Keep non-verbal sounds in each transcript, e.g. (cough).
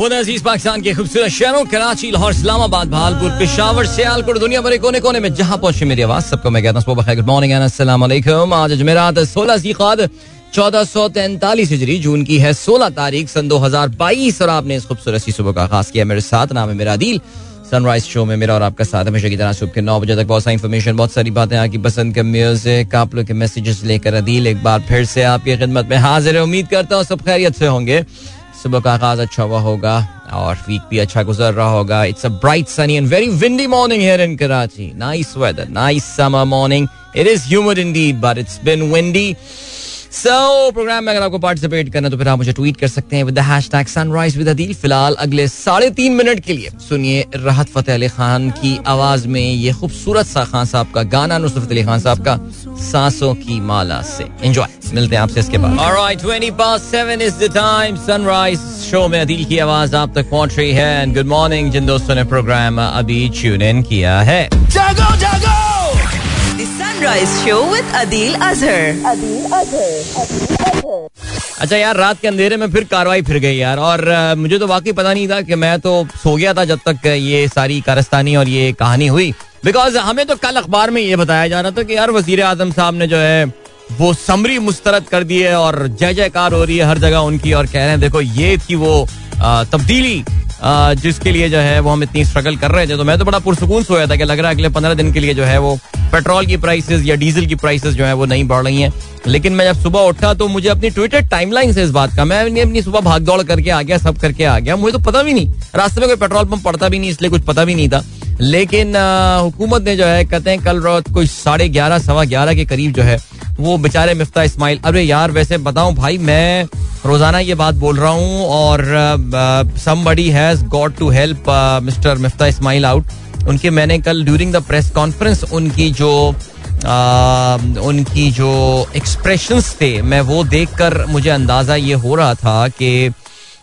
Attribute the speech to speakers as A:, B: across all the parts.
A: अज़ीज़ पाकिस्तान के खूबसूरत शहरों, कराची, लाहौर, इस्लामाबाद, भालपुर, पिशावर, सियालकोट, दुनिया भर कोने कोने में जहाँ पहुँचे मेरी आवाज़, सबको मैं कहता हूँ गुड मॉर्निंग आज जमेरात सोलह जीकाद चौदह सौ तैंतालीस हिजरी, जून की है सोलह तारीख, सन दो हज़ार बाईस, और आपने इस खूबसूरत सी सुबह का आगाज़ किया। मेरे साथ नाम है मेरा दिल सनराइज शो में मेरा और आपका साथ हमेशा की तरह सुबह के नौ बजे तक बहुत सारी इन्फॉर्मेशन बहुत सारी बातें, आपकी पसंद के म्यूज़िक आप लोग के मैसेजेस लेकर अदील एक बार फिर से आपकी खिदमत में हाजिर है। उम्मीद करता हूँ सब खैरियत से होंगे। सुबह का आगाज़ अच्छा हुआ होगा और वीक भी अच्छा गुजर रहा होगा। It's a bright sunny and very windy morning here in Karachi nice weather nice summer morning it is humour indeed but it's been windy so programme में अगर आपको पार्टिसिपेट करना तो फिर आप मुझे ट्वीट कर सकते हैं with the hashtag Sunrise with Adeel फ़िलहाल अगले साढ़े तीन मिनट के लिए सुनिए राहत फतेह अली खान की आवाज़ में ये खूबसूरत सा खान साहब का गाना नुसरत अली खान साहब का सांसों की माला से। एंजॉय मिलते हैं आपसे इसके बाद। Alright 20 past 7 is the time. Sunrise show में अदील की आवाज़ आप तक पहुँच रही है। एंड गुड मॉर्निंग जिन दोस्तों ने प्रोग्राम अभी ट्यून इन किया है।
B: जागो जागो!
C: Sunrise show with Adeel Azhar Adeel
A: Azhar अच्छा यार रात के अंधेरे में फिर कार्रवाई फिर गई यार। और मुझे तो वाकई पता नहीं था कि मैं तो सो गया था जब तक ये सारी कारस्तानी और ये कहानी हुई। बिकॉज़ हमें तो कल अखबार में ये बताया जा रहा था कि यार वज़ीर आज़म साहब ने जो है वो समरी मुस्तरद कर दी है और जय जयकार हो रही है हर जगह उनकी और कह रहे हैं देखो ये थी वो तब्दीली जिसके लिए जो है वो हम इतनी स्ट्रगल कर रहे थे। तो मैं तो बड़ा पुरसकून सोया था कि लग रहा है अगले पंद्रह दिन के लिए जो है वो पेट्रोल की प्राइसेस या डीजल की प्राइसेस जो है वो नहीं बढ़ रही हैं। लेकिन मैं जब सुबह उठा तो मुझे अपनी ट्विटर टाइमलाइन से इस बात का, मैं अपनी सुबह भाग दौड़ करके आ गया, सब करके आ गया। मुझे तो पता भी नहीं। रास्ते में कोई पेट्रोल पंप पड़ता भी नहीं, इसलिए कुछ पता भी नहीं था। लेकिन हुकूमत ने जो है कहते हैं कल रात कोई साढ़े ग्यारह सवा ग्यारह के करीब जो है वो बेचारे मिफ्ता इस्माइल अरे यार वैसे बताऊँ भाई मैं रोज़ाना ये बात बोल रहा हूँ और somebody has got to help mister Miftah Ismail out उनके मैंने कल ड्यूरिंग द प्रेस कॉन्फ्रेंस उनकी जो आ, उनकी जो एक्सप्रेशंस थे मैं वो देखकर मुझे अंदाज़ा ये हो रहा था कि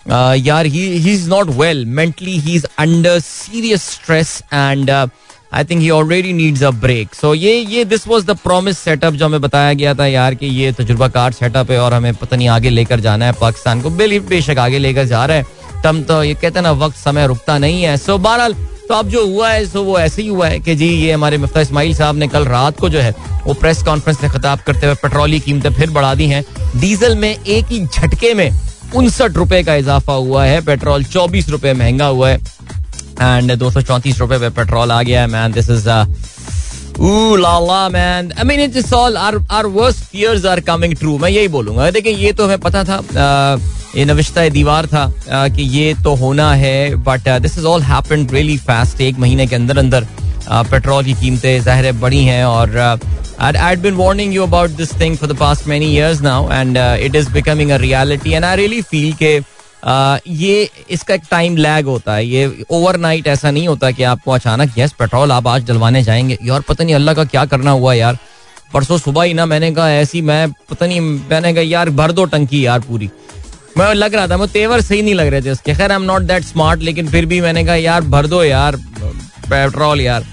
A: यार he is not well mentally he is under serious stress and I think he already needs a break so ये ये this was the promise setup जो हमें बताया गया था यार कि ये तजुर्बा कार सेटअप है और हमें पता नहीं आगे लेकर जाना है पाकिस्तान को बिल बेशक आगे लेकर जा रहा है। तम तो ये कहते हैं ना वक्त समय रुकता नहीं है। सो so, बहरहाल तो अब जो हुआ है सो वो ऐसे ही हुआ है कि जी ये हमारे मुफ्ता इस्माइल साहब ने कल रात को जो है वो प्रेस कॉन्फ्रेंस में खिताब करते हुए पेट्रोल की कीमतें फिर बढ़ा दी हैं। डीजल में एक ही झटके में उनसठ रुपए का इजाफा हुआ है पेट्रोल चौबीस रुपए महँगा हुआ है एंड दो सौ चौंतीस रुपए पे पेट्रोल आ गया है man this is man I mean it's all our our worst fears are coming true मैं यही बोलूँगा। देखिए ये तो हमें पता था uh, ये नविश्ता दीवार था uh, कि ये तो होना है but this is all happened really fast एक महीने के अंदर अंदर पेट्रोल की कीमतें ज़ाहिर बड़ी हैं और I'd, I'd been warning you about this thing for the past many years now and uh, it is becoming a reality and I really feel के ये इसका एक टाइम लैग होता है। ये ओवरनाइट ऐसा नहीं होता कि आपको अचानक यस पेट्रोल आप आज डलवाने जाएँगे। यार पता नहीं अल्लाह का क्या करना हुआ यार। परसों सुबह ही ना मैंने कहा ऐसी मैं पता नहीं मैंने कहा यार भर दो टंकी यार पूरी। मैं लग रहा था मैं तेवर सही नहीं लग रहे थे उसके। खैर I am not that smart लेकिन फिर भी मैंने कहा यार भर दो यार पेट्रोल यार।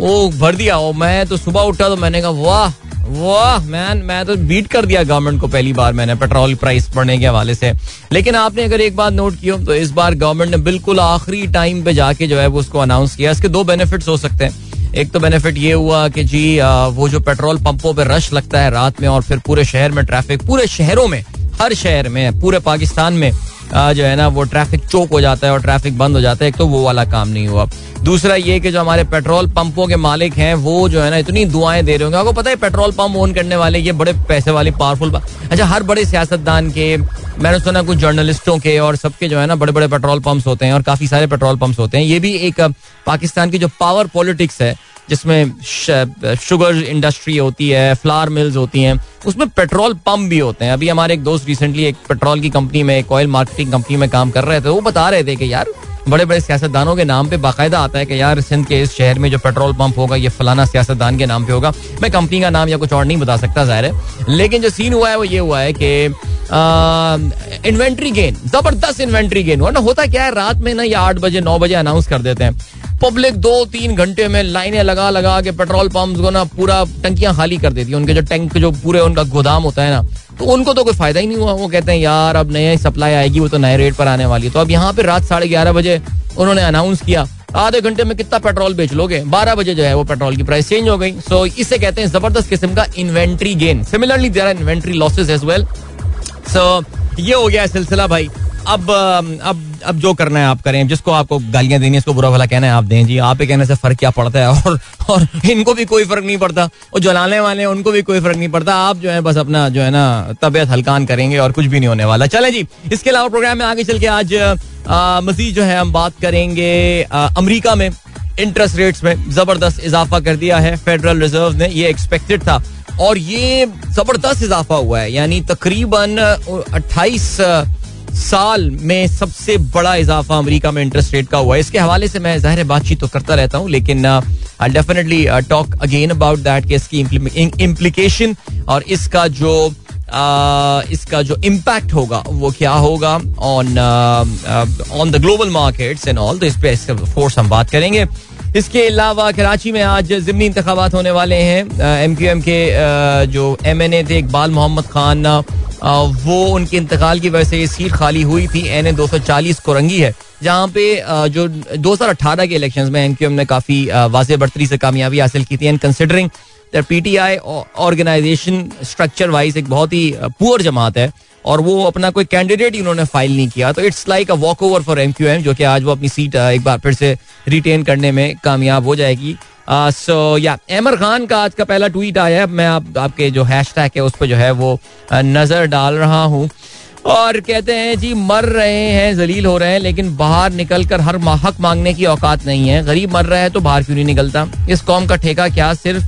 A: वो भर दिया। वो मैं तो सुबह उठा तो मैंने कहा, वाह वाह मैन मैं तो बीट कर दिया गवर्नमेंट को पहली बार मैंने पेट्रोल प्राइस बढ़ने के हवाले से। लेकिन आपने अगर एक बात नोट की हो तो इस बार गवर्नमेंट ने बिल्कुल आखिरी टाइम पे जाके जो है वो उसको अनाउंस किया। इसके दो बेनिफिट्स हो सकते हैं। एक तो बेनिफिट ये हुआ कि जी वो जो पेट्रोल पंपों पे रश लगता है रात में और फिर पूरे शहर में ट्रैफ़िक पूरे शहरों में, हर शहर में, पूरे पाकिस्तान में जो है ना, वो ट्रैफ़िक चौक हो जाता है और ट्रैफ़िक बंद हो जाता है, एक तो वो वाला काम नहीं हुआ। दूसरा ये कि जो हमारे पेट्रोल पंपों के मालिक हैं, वो जो है ना, इतनी दुआएँ दे रहे होंगे। आपको पता है पेट्रोल पंप ओन करने वाले, ये बड़े पैसे वाले पावरफुल अच्छा हर बड़े सियासतदान के, मैंने सुना कुछ जर्नलिस्टों के और सबके जो है ना बड़े बड़े पेट्रोल पंप्स होते हैं और काफ़ी सारे पेट्रोल पंप्स होते हैं। ये भी एक, पाकिस्तान की जो पावर पॉलिटिक्स है जिसमें शुगर इंडस्ट्री होती है, फ्लावर मिल्स होती हैं, उसमें पेट्रोल पंप भी होते हैं। अभी हमारे एक दोस्त रिसेंटली एक पेट्रोल की कंपनी में, एक ऑयल मार्केटिंग कंपनी में काम कर रहे थे, वो बता रहे थे कि यार बड़े बड़े सियासतदानों के नाम पे बाकायदा आता है कि यार सिंध के इस शहर में जो पेट्रोल पंप होगा, ये फलाना सियासतदान के नाम पे होगा। मैं कंपनी का नाम या कुछ और नहीं बता सकता, ज़ाहिर है। लेकिन जो सीन हुआ है, वो ये हुआ है कि इन्वेंट्री गेन ज़बरदस्त इन्वेंट्री गेन हुआ। ना होता क्या है, रात में ना या आठ बजे, नौ बजे अनाउंस कर देते हैं। पब्लिक दो तीन घंटे में लाइनें लगा लगा के पेट्रोल पंप को ना पूरा टंकियाँ खाली कर देती है। उनके जो टैंक जो पूरे उनका गोदाम होता है ना तो उनको तो कोई फ़ायदा ही नहीं हुआ। वो कहते हैं यार अब नया सप्लाई आएगी वो तो नए रेट पर आने वाली है। तो अब यहाँ पे रात साढ़े ग्यारह बजे उन्होंने अनाउंस किया आधे घंटे में कितना पेट्रोल बेच लोगे? बारह बजे जो है वो पेट्रोल की प्राइस चेंज हो गई। सो so, इसे कहते हैं ज़बरदस्त किस्म का inventory gain similarly there inventory losses as well so ये हो गया सिलसिला भाई। अब अब अब जो करना है आप करें। जिसको आपको गालियाँ देनी है, इसको बुरा भला कहना है, आप दें जी। आप कहने से फ़र्क क्या पड़ता है? और और इनको भी कोई फ़र्क नहीं पड़ता। और जलाने वाले हैं, उनको भी कोई फ़र्क नहीं पड़ता। आप जो है, बस अपना जो है ना, तबियत हल्कान करेंगे और कुछ भी नहीं होने वाला। चले जी, इसके अलावा प्रोग्राम में आगे चल के आज मजीद जो है, हम बात करेंगे अमरीका में इंटरेस्ट रेट्स में ज़बरदस्त इजाफा कर दिया है। फेडरल रिज़र्व ने, ये एक्सपेक्टेड था। और ये ज़बरदस्त इजाफा हुआ है। यानी तकरीबन 28 साल में सबसे बड़ा इजाफा अमेरिका में इंटरेस्ट रेट का हुआ है। इसके हवाले से मैं ज़ाहिर बातचीत तो करता रहता हूँ लेकिन I definitely talk again about that कि इसकी इम्प्लीकेशन और इसका जो uh, इसका जो इम्पैक्ट होगा वो क्या होगा on on the global markets and all तो इस पे फोर्स हम बात करेंगे। इसके अलावा कराची में आज जिमनी इंतबात होने वाले हैं। एम क्यू एम के जो एम एन ए थे, इकबाल मोहम्मद खान वो उनके इंतकाल की वजह से ये सीट खाली हुई थी। एन ए दो सौ चालीस कोरंगी है, जहाँ पे जो दो हज़ार अठारह के इलेक्शन में एम क्यू एम ने काफ़ी वाज बढ़तरी से कामयाबी हासिल की थी। And considering P T I organisation structure wise एक बहुत ही पुअर जमात है और वो अपना कोई कैंडिडेट ही उन्होंने फ़ाइल नहीं किया। तो it's like a walkover for M Q M जो कि आज वो अपनी सीट एक बार फिर से रिटेन करने में कामयाब हो जाएगी। सो या एमर खान का आज का पहला ट्वीट आया है। मैं आप, आपके जो हैश टैग है उस पर जो है वो नज़र डाल रहा हूँ। और कहते हैं जी मर रहे हैं जलील हो रहे हैं लेकिन बाहर निकल कर हर हक मांगने की औकात नहीं है। गरीब मर रहा है तो बाहर क्यों नहीं निकलता? इस कौम का ठेका क्या? सिर्फ़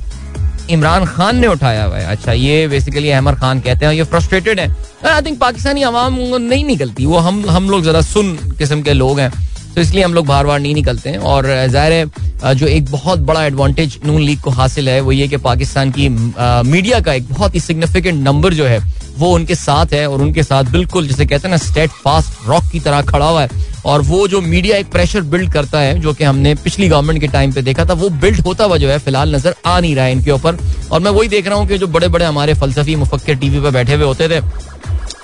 A: इमरान खान ने उठाया हुआ है। अच्छा ये बेसिकली अहमद खान कहते हैं ये फ्रस्ट्रेटेड है। आई थिंक पाकिस्तानी आवाम नहीं निकलती। वो हम हम लोग जरा सुन किस्म के लोग हैं। तो इसलिए हम लोग बार बार नहीं निकलते हैं। और ज़ाहिर है जो एक बहुत बड़ा एडवांटेज नून लीग को हासिल है, वो ये कि पाकिस्तान की मीडिया का एक बहुत ही सिग्निफिकेंट नंबर जो है, वो उनके साथ है और उनके साथ बिल्कुल, जिसे कहते हैं ना स्टेट फास्ट रॉक की तरह खड़ा हुआ है। और वो जो मीडिया एक प्रेशर बिल्ड करता है, जो कि हमने पिछली गवर्नमेंट के टाइम पे देखा था, वो बिल्ड होता हुआ जो है, फ़िलहाल नज़र आ नहीं रहा है इनके ऊपर। और मैं वही देख रहा हूँ कि जो बड़े बड़े हमारे फलसफी मुफक्र टीवी पर बैठे हुए होते थे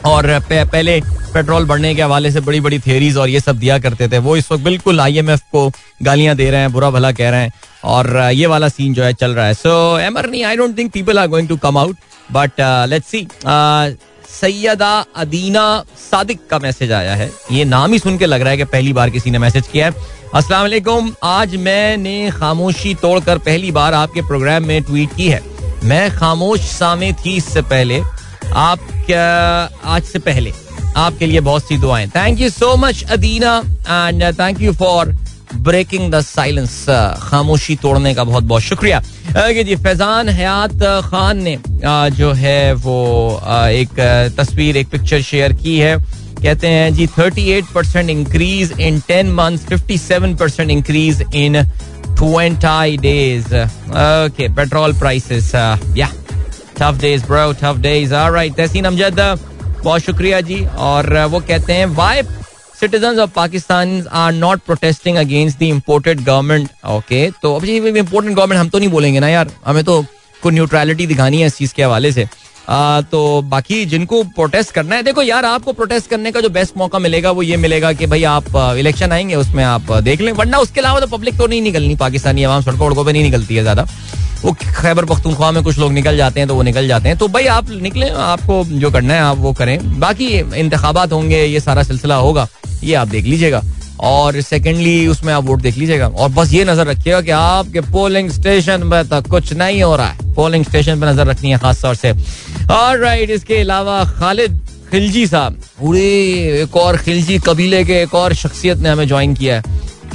A: और पहले पेट्रोल बढ़ने के हवाले से बड़ी बड़ी थियरीज और ये सब दिया करते थे। वो इस वक्त बिल्कुल आईएमएफ को गालियाँ दे रहे हैं, बुरा भला कह रहे हैं और ये वाला सीन जो है चल रहा है। सो एमर नहीं I don't think people are going to come out but let's see Syeda Adina Sadiq का मैसेज आया है। ये नाम ही सुन के लग रहा है कि पहली बार किसी ने मैसेज किया है। अस्सलाम वालेकुम, आज मैंने खामोशी तोड़कर पहली बार आपके प्रोग्राम में ट्वीट की है। मैं खामोश सामे थी इससे पहले आप आज से पहले आपके लिए बहुत सी दुआएँ। Thank you so much Adina and thank you for breaking the silence खामोशी तोड़ने का बहुत बहुत शुक्रिया। जी, फैजान हयात खान ने जो है वो एक तस्वीर, एक पिक्चर शेयर की है। कहते हैं, जी 38 percent increase in 10 months 57 percent increase in 20 days okay petrol prices या tough days bro tough days alright Tehseen Amjad बहुत शुक्रिया जी। और वो कहते हैं why citizen of Pakistan are not protesting against the imported government okay तो अब इम्पोर्टेंट गवर्नमेंट हम तो नहीं बोलेंगे ना यार। हमें तो कोई न्यूट्रलिटी दिखानी है इस चीज़ के हवाले से। आ, तो बाकी जिनको प्रोटेस्ट करना है देखो यार आपको प्रोटेस्ट करने का जो बेस्ट मौका मिलेगा वो ये मिलेगा कि भाई आप इलेक्शन आएँगे उसमें आप देख लें। वरना उसके अलावा तो पब्लिक तो नहीं निकलनी पाकिस्तानी आवाम सड़कों वड़कों पर नहीं निकलती है ज़्यादा। वो खैबर पख्तूनख्वा में कुछ लोग निकल जाते हैं तो वो निकल जाते हैं। तो भाई आप निकले, आपको जो करना है आप वो करें। बाकी इंतबात होंगे, ये सारा सिलसिला होगा, ये आप देख लीजिएगा। और सेकेंडली उसमें आप वोट देख लीजिएगा। और बस ये नज़र रखिएगा कि आपके पोलिंग स्टेशन में तक कुछ नहीं हो रहा है। पोलिंग स्टेशन पर नज़र रखनी है खास तौर से। और राइट इसके अलावा खालिद खिलजी साहब। पूरे एक और खिलजी कबीले के एक और शख्सियत ने हमें ज्वाइन किया है।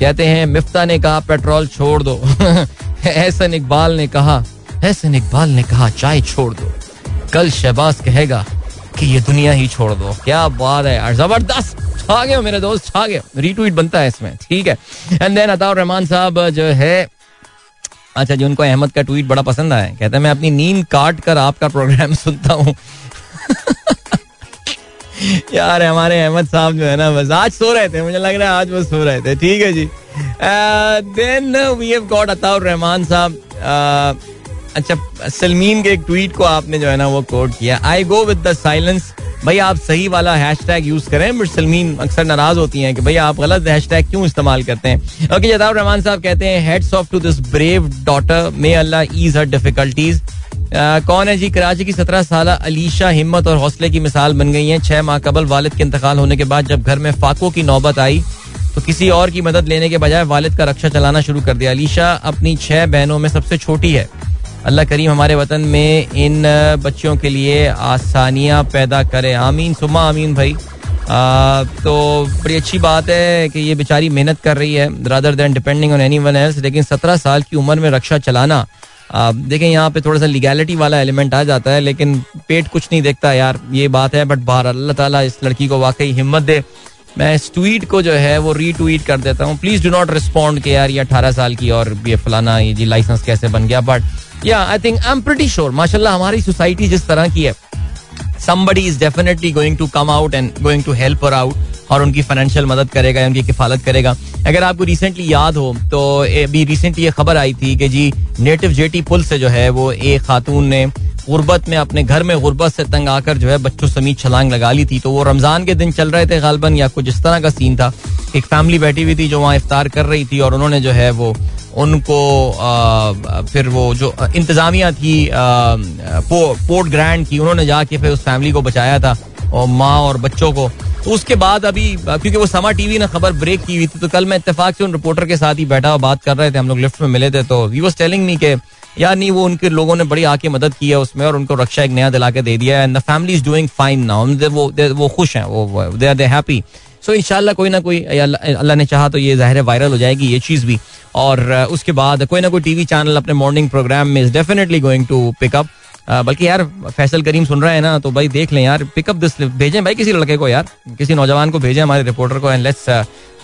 A: कहते हैं, मिफ्ता ने कहा, पेट्रोल छोड़ दो। (laughs) एहसन इकबाल ने कहा एहसन इकबाल ने कहा, चाय छोड़ दो। कल शहबाज कहेगा कि ये दुनिया ही छोड़ दो। क्या बात है ज़बरदस्त। छा गए मेरे दोस्त, छा गए रीट्वीट बनता है इसमें, ठीक है। एंड देन अताउर रहमान साहब जो है अच्छा जी, उनको अहमद का ट्वीट बड़ा पसंद आया। कहते हैं, मैं अपनी नींद काट कर आपका प्रोग्राम सुनता हूँ। (laughs) (laughs) यार, हमारे अहमद साहब जो है ना, बस आज सो रहे थे, मुझे लग रहा है आज वो सो रहे थे, ठीक है जी। Then we have got Ataur Rahman साहब अच्छा सलमीन के एक ट्वीट को आपने जो है ना, वो कोट किया I go with the silence भाई, आप सही वाला हैश टैग यूज़ करें बट सलमीन अक्सर नाराज़ होती हैं कि भाई, आप गलत हैश टैग क्यों इस्तेमाल करते हैं? ओके जदाब रहमान साहब कहते हैं heads off to this brave daughter may Allah ease her difficulties कौन है जी? कराची की सत्रह साल अलीशा हिम्मत और हौसले की मिसाल बन गई है। छह माह कबल वालिद के इंतकाल होने के बाद जब घर में फाको की नौबत आई तो किसी और की मदद लेने के बजाय वालिद का रक्षा चलाना शुरू कर दिया। अलीशा अपनी छह बहनों में सबसे छोटी है। अल्लाह करीम हमारे वतन में इन बच्चों के लिए आसानियाँ पैदा करे। आमीन सुमा आमीन भाई। आ, तो बड़ी अच्छी बात है कि ये बेचारी मेहनत कर रही है rather than depending on anyone else लेकिन सत्रह साल की उम्र में रक्षा चलाना देखें यहाँ पे थोड़ा सा लीगैलिटी वाला एलिमेंट आ जाता है, लेकिन पेट कुछ नहीं देखता यार, ये बात है बट बाहर अल्लाह ताला इस लड़की को वाकई हिम्मत दे। मैं इस ट्वीट को जो है, वो रीट्वीट कर देता हूँ। प्लीज़ डू नॉट रिस्पॉन्ड के यार, ये अठारह साल की और ये फलाना, ये जी लाइसेंस कैसे बन गया but yeah I think I am pretty sure माशाल्लाह, हमारी सोसाइटी जिस तरह की है somebody is definitely going to come out and going to help her out और उनकी फाइनेंशियल मदद करेगा, उनकी किफालत करेगा। अगर आपको रिसेंटली याद हो तो अभी रिसेंटली ये खबर आई थी कि जी नेटिव जेटी पुल से जो है, वो एक खातून ने गुर्बत में अपने घर में गुर्बत से तंग आकर जो है बच्चों समीत छलांग लगा ली थी। तो वो रमज़ान के दिन चल रहे थे गालबन या कुछ इस तरह का सीन था। एक फैमिली बैठी हुई थी जो वहाँ इफ्तार कर रही थी और उन्होंने जो है वो उनको आ, फिर वो जो इंतजामिया थी पो, पोर्ट ग्रैंड की उन्होंने जाके फिर उस फैमिली को बचाया था और माँ और बच्चों को। तो उसके बाद अभी क्योंकि वो समा टीवी ने खबर ब्रेक की हुई थी तो कल मैं इत्तेफाक से उन रिपोर्टर के साथ ही बैठा हुआ बात कर रहे थे हम लोग लिफ्ट में मिले थे तो ही वॉज़ टेलिंग मी के यार नहीं वो उनके लोगों ने बड़ी आके मदद की है उसमें और उनको रक्षा एक नया दिला के दे दिया है। And the family is doing fine now वो वो खुश हैं। वो they are they happy so इंशाल्लाह कोई ना कोई अल्लाह ने चाहा तो ये ज़ाहिर वायरल हो जाएगी ये चीज़ भी। और उसके बाद कोई ना कोई टीवी चैनल अपने मॉर्निंग प्रोग्राम में is definitely going to pick up बल्कि यार, फैसल करीम सुन रहे हैं ना तो भाई देख लें यार पिकअप दिस भेजें भाई किसी लड़के को यार। किसी नौजवान को भेजें हमारे रिपोर्टर को। And let's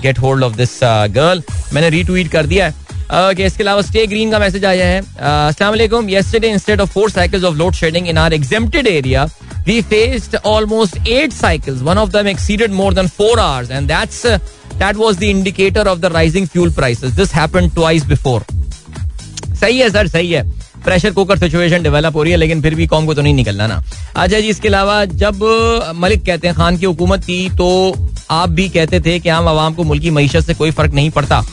A: get hold of this girl मैंने रीट्वीट कर दिया है। ओके इसके अलावा स्टे ग्रीन का मैसेज आया है. अस्सलाम वालेकुम yesterday instead of four cycles of load shedding in our exempted area we faced almost eight cycles. One of them exceeded more than 4 hours and that's uh, that was the indicator of the rising fuel prices. This happened twice before. सही है sir सही है. Pressure cooker situation develop हो रही है लेकिन फिर भी कौम को तो नहीं निकलना ना. अच्छा जी इसके अलावा जब मलिक कहते हैं खान की हुकूमत थी तो आप भी कहते थे कि आम आवाम को मुल्की मीशत से कोई फ़र्क नहीं पड़ता.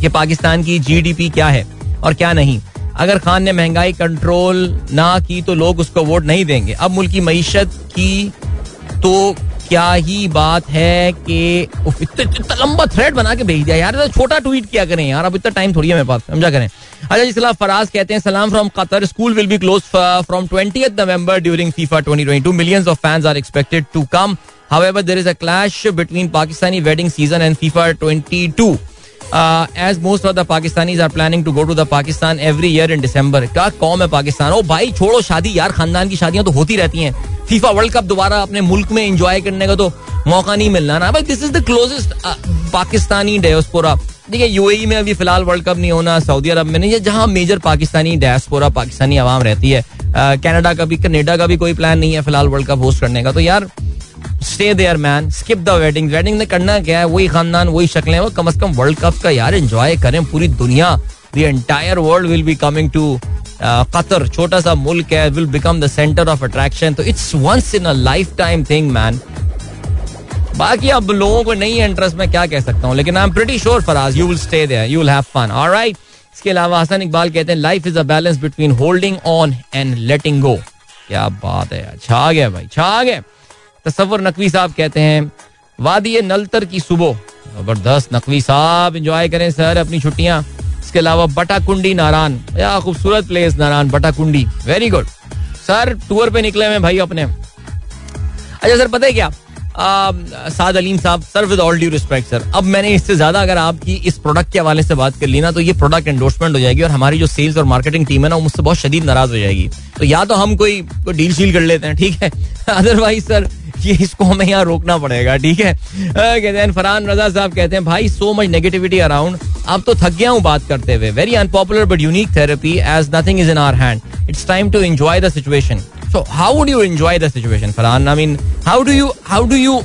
A: कि पाकिस्तान की जीडीपी क्या है और क्या नहीं। अगर खान ने महँगाई कंट्रोल ना की तो लोग उसको वोट नहीं देंगे। अब मुल्की मीशत की तो क्या ही बात है कि इतना लंबा थ्रेड बना के भेज दिया यार। छोटा ट्वीट किया करें यार। अब इतना टाइम थोड़ी है मेरे पास समझा करें। अच्छा जिस खिलाफ फराज कहते हैं सलाम from Qatar school will be close from twenty November during FIFA 2022 millions of fans are expected to come However, there is a clash between Pakistani wedding season and FIFA 22. Uh, as most of the Pakistanis are planning to go to the Pakistan every year in December. क्या कौम है पाकिस्तान? ओ भाई, छोड़ो शादी। यार, खानदान की शादियाँ तो होती रहती हैं। फीफा वर्ल्ड कप दोबारा अपने मुल्क में एंजॉय करने का तो मौका नहीं मिलना ना। भाई this is the closest Pakistani diaspora देखिए यूएई में अभी फ़िलहाल वर्ल्ड कप नहीं होना सऊदी अरब में नहीं। है जहाँ मेजर पाकिस्तानी डायस्पोरा पाकिस्तानी आवाम रहती है। कनाडा का भी कनेडा का भी कोई प्लान नहीं है फ़िलहाल वर्ल्ड कप होस्ट करने का। तो यार stay there man skip the wedding wedding ने करना क्या है? वही खानदान, वही शक्लें। वो कम अज कम वर्ल्ड कप का यार एंजॉय करें पूरी दुनिया। The entire world will be coming to Qatar छोटा सा मुल्क है will become the centre of attraction तो it's once in a lifetime thing man बाकी अब लोगों को नहीं इंटरेस्ट में क्या कह सकता हूँ, लेकिन I am pretty sure Faraz you will stay there you will have fun alright इसके अलावा हसन इकबाल कहते हैं life is a balance between holding on and letting go क्या बात है यार। छा गया भाई, छा गया। तस्वर नकवी साहब कहते हैं, वादी नलतर की सुबह। ज़बरदस्त नकवी साहब इंजॉय करें सर अपनी छुट्टियाँ। इसके अलावा बटा कुंडी नारायण। या खूबसूरत प्लेस नारायण बटा कुंडी वेरी गुड सर टूर पे निकले हुए भाई अपने। अच्छा सर, पता है क्या? साद अलीम साहब sir with all due respect sir अब मैंने इससे ज़्यादा अगर आपकी इस प्रोडक्ट के हवाले से बात कर ली ना तो ये प्रोडक्ट एंडोर्समेंट हो जाएगी और हमारी जो सेल्स और मार्केटिंग टीम है ना मुझसे बहुत शदीद नाराज़ हो जाएगी। तो या तो हम कोई डील शील कर लेते हैं, ठीक है? (laughs) अदरवाइज़ सर ये इसको हमें यहाँ रोकना पड़ेगा, ठीक है? कहते हैं, फरहान रजा साहब कहते हैं, भाई सो मच नेगेटिविटी अराउंड अब तो थक गया हूँ बात करते हुए। Very unpopular but unique therapy as nothing is in our hand it's time to enjoy the situation so how would you enjoy the situation Farhan? I mean how do you how do you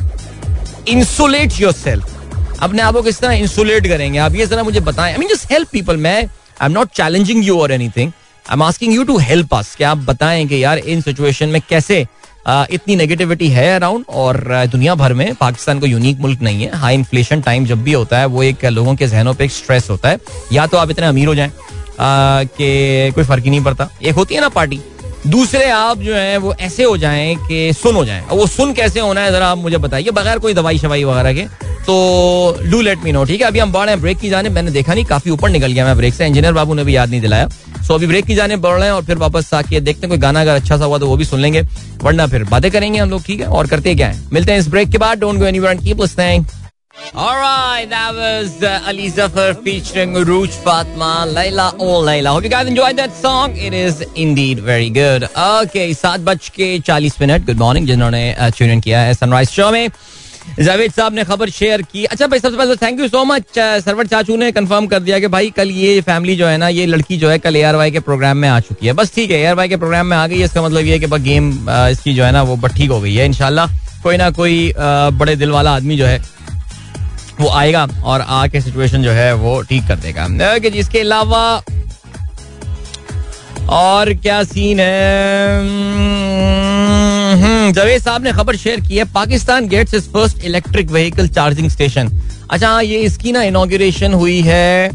A: insulate yourself अपने आप को किस तरह insulate करेंगे? आप ये जरा मुझे बताएँ। I mean just help people मैं I am not challenging you और anything I am asking you to help us कि आप बताएँ कि यार, इन सिचुएशन में कैसे इतनी नेगेटिविटी है अराउंड और दुनिया भर में पाकिस्तान को यूनिक मुल्क नहीं है। हाई इन्फ्लेशन टाइम जब भी होता है, वो एक लोगों के जहनों पे एक स्ट्रेस होता है। या तो आप इतने अमीर हो जाएँ कि कोई फ़र्क ही नहीं पड़ता। एक होती है ना पार्टी दूसरे आप जो है, वो ऐसे हो जाएँ कि सुन हो जाएँ। वो सुन कैसे होना है, जरा आप मुझे बताइए, बगैर कोई दवाई शवाई वगैरह के। तो डू लेट मी नो ठीक है? अभी हम बढ़ रहे हैं ब्रेक की जाने मैंने देखा नहीं, काफ़ी ऊपर निकल गया मैं ब्रेक से। इंजीनियर बाबू ने भी याद नहीं दिलाया। सो अभी ब्रेक की जाने बढ़ रहे हैं और फिर वापस आके देखते हैं कोई गाना अगर अच्छा सा हुआ तो वो भी सुन लेंगे। वरना फिर बातें करेंगे हम लोग ठीक है? और करते क्या है? मिलते हैं इस ब्रेक के बाद। Don't go and keep listening that was uh, Ali Zafar featuring Rouge Fatma, Layla Oh Layla. Hope you guys enjoyed that song. It is indeed very good. Okay, चालीस मिनट। गुड मॉर्निंग जिन्होंने tune uh, किया है sunrise show में। जावेद साहब ने खबर share की। अच्छा भाई, सबसे पहले thank you so much Sarwar चाचू ने कंफर्म कर दिया कि भाई कल ये फैमिली जो है ना, ये लड़की जो है कल एआरवाई के प्रोग्राम में आ चुकी है। बस ठीक है एआरवाई के प्रोग्राम में आ गई है, इसका मतलब ये है कि बस गेम इसकी जो है ना, वो बट ठीक हो गई है। इनशाला कोई ना कोई बड़े दिल वाला आदमी जो है, वो आएगा और आके सिचुएशन जो है, वो ठीक कर देगा। जिसके अलावा और क्या सीन है? हम्म, जवेद साहब ने खबर शेयर की है Pakistan gets is first electric vehicle charging station अच्छा ये इसकी ना इनोग्रेशन हुई है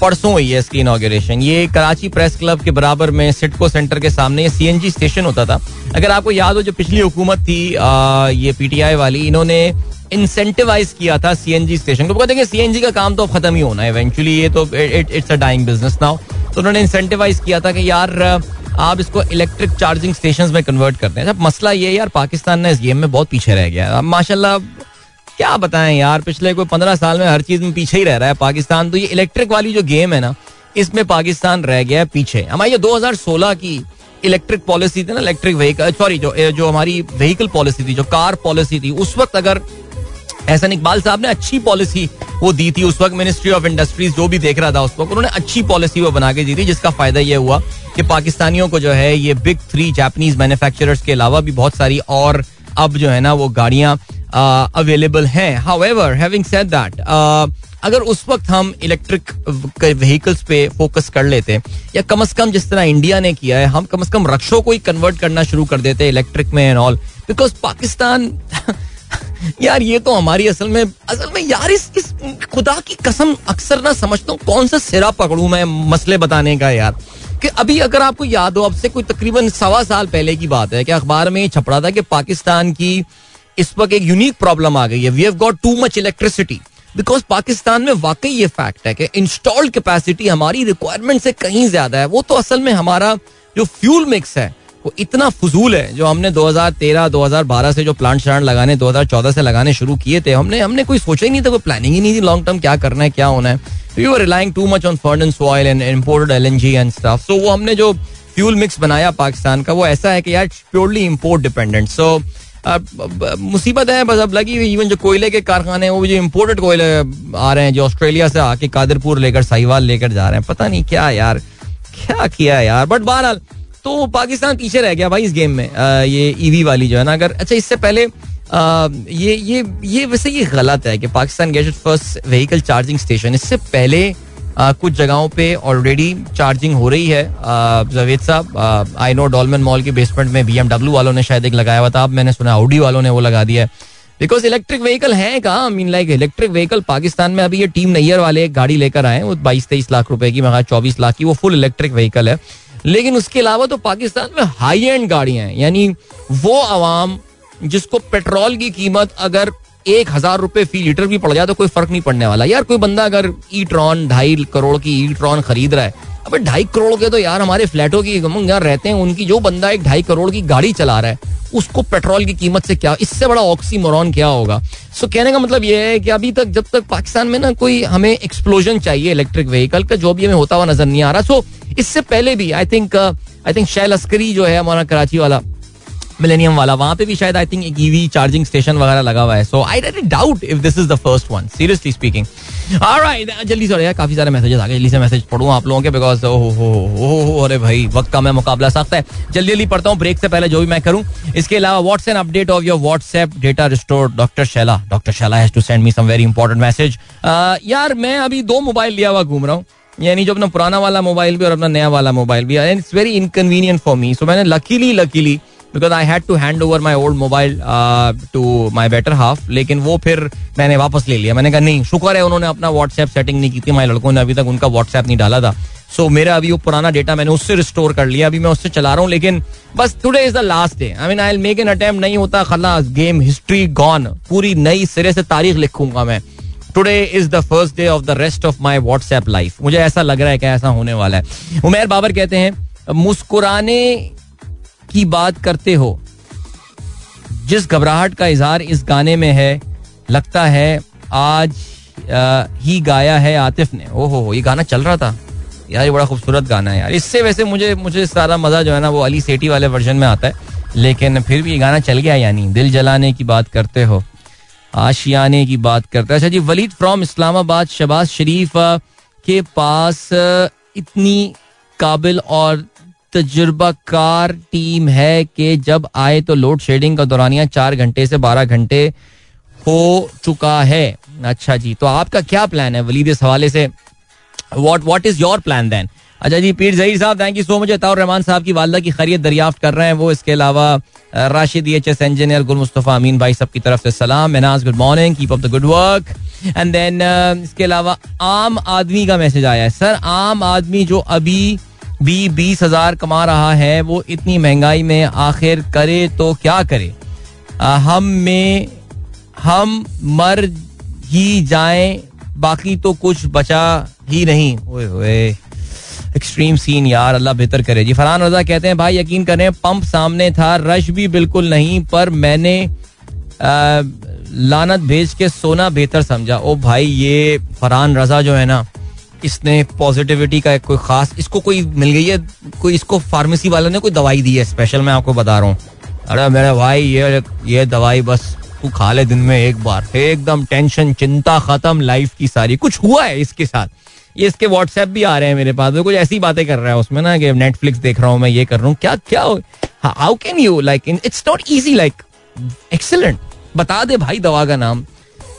A: परसों हुई है इसकी इनोग्रेशन ये कराची प्रेस क्लब के बराबर में सिटको सेंटर के सामने ये सीएनजी स्टेशन होता था. अगर आपको याद हो जो पिछली हुकूमत थी आ, ये पीटीआई वाली इन्होंने इंसेंटिवाइज किया था सीएनजी स्टेशन को. देखिए सीएनजी का काम तो खत्म ही होना है इवेंचुअली ये तो it's a dying business now तो उन्होंने इंसेंटिवाइज किया था कि यार, आप इसको इलेक्ट्रिक चार्जिंग स्टेशन में कन्वर्ट करते हैं अब मसला ये यार, पाकिस्तान ने इस गेम में बहुत पीछे रह गया अब माशाल्लाह, क्या बताएँ यार, पिछले कोई पंद्रह साल में हर चीज़ में पीछे ही रह रहा है पाकिस्तान। तो ये इलेक्ट्रिक वाली जो गेम है ना, इसमें पाकिस्तान रह गया है पीछे। हमारी ये 2016 की इलेक्ट्रिक पॉलिसी थी ना इलेक्ट्रिक व्हीकल सॉरी जो जो हमारी व्हीकल पॉलिसी थी, जो कार पॉलिसी थी, उस वक्त अगर एहसन इकबाल साहब ने अच्छी पॉलिसी वो दी थी। उस वक्त मिनिस्ट्री ऑफ़ इंडस्ट्रीज़ जो भी देख रहा था उस वक्त, उन्होंने अच्छी पॉलिसी वो बना के दी थी, जिसका फ़ायदा ये हुआ कि पाकिस्तानियों को जो है ये बिग थ्री जापानीज मैन्युफैक्चरर्स के अलावा भी बहुत सारी और अब जो है ना वो गाड़ियाँ अवेलेबल हैं। हाउएवर हैविंग सेड दैट अगर उस वक्त हम इलेक्ट्रिक व्हीकल्स पे फोकस कर लेते, या कम अज कम जिस तरह इंडिया ने किया है, हम कम अज कम रक्षों को ही कन्वर्ट करना शुरू कर देते इलेक्ट्रिक में एंड ऑल बिकॉज़ पाकिस्तान (laughs) यार ये तो हमारी असल में असल में यार इस, इस खुदा की कसम अक्सर ना समझता हूँ कौन सा सिरा पकड़ू मैं मसले बताने का यार। कि अभी अगर आपको याद हो अब से कोई तकरीबन सवा साल पहले की बात है कि अखबार में छप रहा था कि पाकिस्तान की इस वक्त एक यूनिक प्रॉब्लम आ गई है। We have got too much electricity because Pakistan में वाकई ये फैक्ट है कि इंस्टॉल्ड कैपेसिटी हमारी रिक्वायरमेंट से कहीं ज़्यादा है। वो तो असल में हमारा जो फ्यूल मिक्स है वो इतना फजूल है जो हमने 2013 2012 से जो प्लांट शांट लगाने 2014 से लगाने शुरू किए थे, हमने हमने कोई सोचा ही नहीं था, कोई प्लानिंग ही नहीं थी लॉन्ग टर्म क्या करना है, क्या होना है। We were relying too much on furnace oil and imported LNG and stuff so वो हमने जो फ्यूल मिक्स बनाया पाकिस्तान का, वो ऐसा है कि यार प्योरली इम्पोर्ट डिपेंडेंट सो मुसीबत है, बस अब लगी इवन जो कोयले के कारखाने हैं, वो जो इम्पोर्टेड कोयले आ रहे हैं, जो ऑस्ट्रेलिया से आके कादरपुर लेकर साहिवाल लेकर जा रहे हैं, पता नहीं क्या यार, क्या किया यार। बट बहरहाल तो पाकिस्तान पीछे रह गया भाई इस गेम में आ, ये ईवी वाली जो है ना। अगर अच्छा इससे पहले आ, ये ये ये वैसे ये गलत है कि Pakistan get first vehicle charging station इससे पहले आ, कुछ जगहों पे ऑलरेडी चार्जिंग हो रही है। जवेद साहब आई नो डॉलमन मॉल के बेसमेंट में बीएमडब्ल्यू वालों ने शायद एक लगाया हुआ था अब मैंने सुना ऑडी वालों ने वो लगा दिया है। बिकॉज़ इलेक्ट्रिक व्हीकल है कहा? Mean like electric vehicle Pakistan में अभी ये टीम नैयर वाले एक गाड़ी लेकर आए वो बाईस तेईस लाख रुपए की मैं चौबीस लाख की वो फुल इलेक्ट्रिक व्हीकल है। लेकिन उसके अलावा तो पाकिस्तान में हाई एंड गाड़ियाँ हैं। यानी वो आवाम जिसको पेट्रोल की कीमत अगर एक हज़ार रुपए फ़ी लीटर भी पड़ जाए तो कोई फ़र्क नहीं पड़ने वाला। यार कोई बंदा अगर ई ट्रॉन ढाई करोड़ की ई ट्रॉन खरीद रहा है, अब ढाई करोड़ के तो यार हमारे फ्लैटों की यार रहते हैं, उनकी जो बंदा एक ढाई करोड़ की गाड़ी चला रहा है, उसको पेट्रोल की कीमत से क्या, इससे बड़ा ऑक्सी मोरन क्या होगा? सो so, कहने का मतलब यह है कि अभी तक जब तक पाकिस्तान में ना कोई हमें एक्सप्लोजन चाहिए इलेक्ट्रिक व्हीकल का जो भी हमें होता हुआ नज़र नहीं आ रहा। सो so, इससे पहले भी I think I think Shell Askari जो है हमारा कराची वाला मिलेनियम वाला, वहाँ पे भी शायद आई थिंक एक ईवी चार्जिंग स्टेशन वगैरह लगा हुआ है। So I did doubt if this is the first one seriously speaking जल्दी से यार, काफ़ी सारे मैसेजेस आ गए। जल्दी से मैसेज पढ़ूं आप लोगों के बिकॉज़ ओ हो अरे भाई, वक्त का मैं मुकाबला सख्त है। जल्दी जल्दी पढ़ता हूँ ब्रेक से पहले जो भी मैं करूँ। इसके अलावा what's an update of your WhatsApp data restore doctor Shaila doctor Shaila has to send me some very important message यार, मैं अभी दो मोबाइल लिया हुआ घूम रहा हूँ। यानी जो अपना पुराना वाला मोबाइल भी और अपना नया वाला मोबाइल भी। It's very inconvenient for me so मैंने luckily luckily because I had to hand over my old mobile to my better half लेकिन वो फिर मैंने वापस ले लिया। मैंने कहा नहीं शुक्र है उन्होंने अपना व्हाट्सएप सेटिंग नहीं की थी। हमारे लड़कों ने अभी तक उनका व्हाट्सएप नहीं डाला था। सो so, मेरा अभी वो पुराना डेटा मैंने उससे रिस्टोर कर लिया। अभी मैं उससे चला रहा हूँ लेकिन बस today is the last day I mean I make an attempt नहीं होता खलास गेम हिस्ट्री गॉन पूरी नई सिरे से तारीख लिखूँगा मैं। Today is the first day of the rest of my WhatsApp life मुझे ऐसा लग रहा है कि ऐसा होने वाला है। उमेर बाबर कहते हैं मुस्कुराने की बात करते हो। जिस घबराहट का इजहार इस गाने में है लगता है आज आ, ही गाया है आतिफ ने। ओहो हो ये गाना चल रहा था। यार ये बड़ा खूबसूरत गाना है यार। इससे वैसे मुझे मुझे सारा मज़ा जो है ना वो अली सेठी वाले वर्जन में आता है। लेकिन फिर भी ये गाना चल गया यानी। दिल जलाने की बात करते हो आशियाने की बात करते अच्छा जी वलीद फ्रॉम इस्लामाबाद शबाज शरीफ के पास इतनी काबिल और तजुर्बाकार टीम है कि जब आए तो लोड शेडिंग का दौरानिया चार घंटे से बारह घंटे हो चुका है। अच्छा जी तो आपका क्या प्लान है? वलीद, इस हवाले से what what is your plan then अच्छा जी, Pir Zaheer sahab thank you so much Ataur Rahman sahab की वालदा की खरीद दरियाफ्त कर रहे हैं। वो इसके अलावा राशिद एच एस इंजीनियर गुल मुस्तफ़ा अमीन भाई सबकी तरफ़ से सलाम। Menaz good morning keep up the good work and then इसके अलावा आम आदमी का मैसेज आया है। सर, आम आदमी जो अभी भी बीस हज़ार कमा रहा है वो इतनी महँगाई में आखिर करे तो क्या करे? हम में हम मर ही जाए बाकी तो कुछ बचा ही नहीं। ओए ओए एक्सट्रीम सीन यार अल्लाह बेहतर करे। जी फरहान रजा कहते हैं भाई यकीन करें पंप सामने था रश भी बिल्कुल नहीं पर मैंने आ, लानत भेज के सोना बेहतर समझा। ओ भाई ये फरहान रजा जो है ना इसने पॉजिटिविटी का एक कोई खास इसको कोई मिल गई है, कोई इसको फार्मेसी वाले ने कोई दवाई दी है स्पेशल मैं आपको बता रहा हूँ। अरे मेरे भाई, ये ये दवाई बस तू खा ले दिन में एक बार। एकदम टेंशन चिंता खत्म लाइफ की सारी। कुछ हुआ है इसके साथ? ये इसके व्हाट्सएप भी आ रहे हैं मेरे पास। कुछ ऐसी बातें कर रहा है उसमें ना कि नेटफ्लिक्स देख रहा हूँ मैं, ये कर रहा हूँ। क्या क्या how can you like in it's not easy like excellent बता दे भाई दवा का नाम।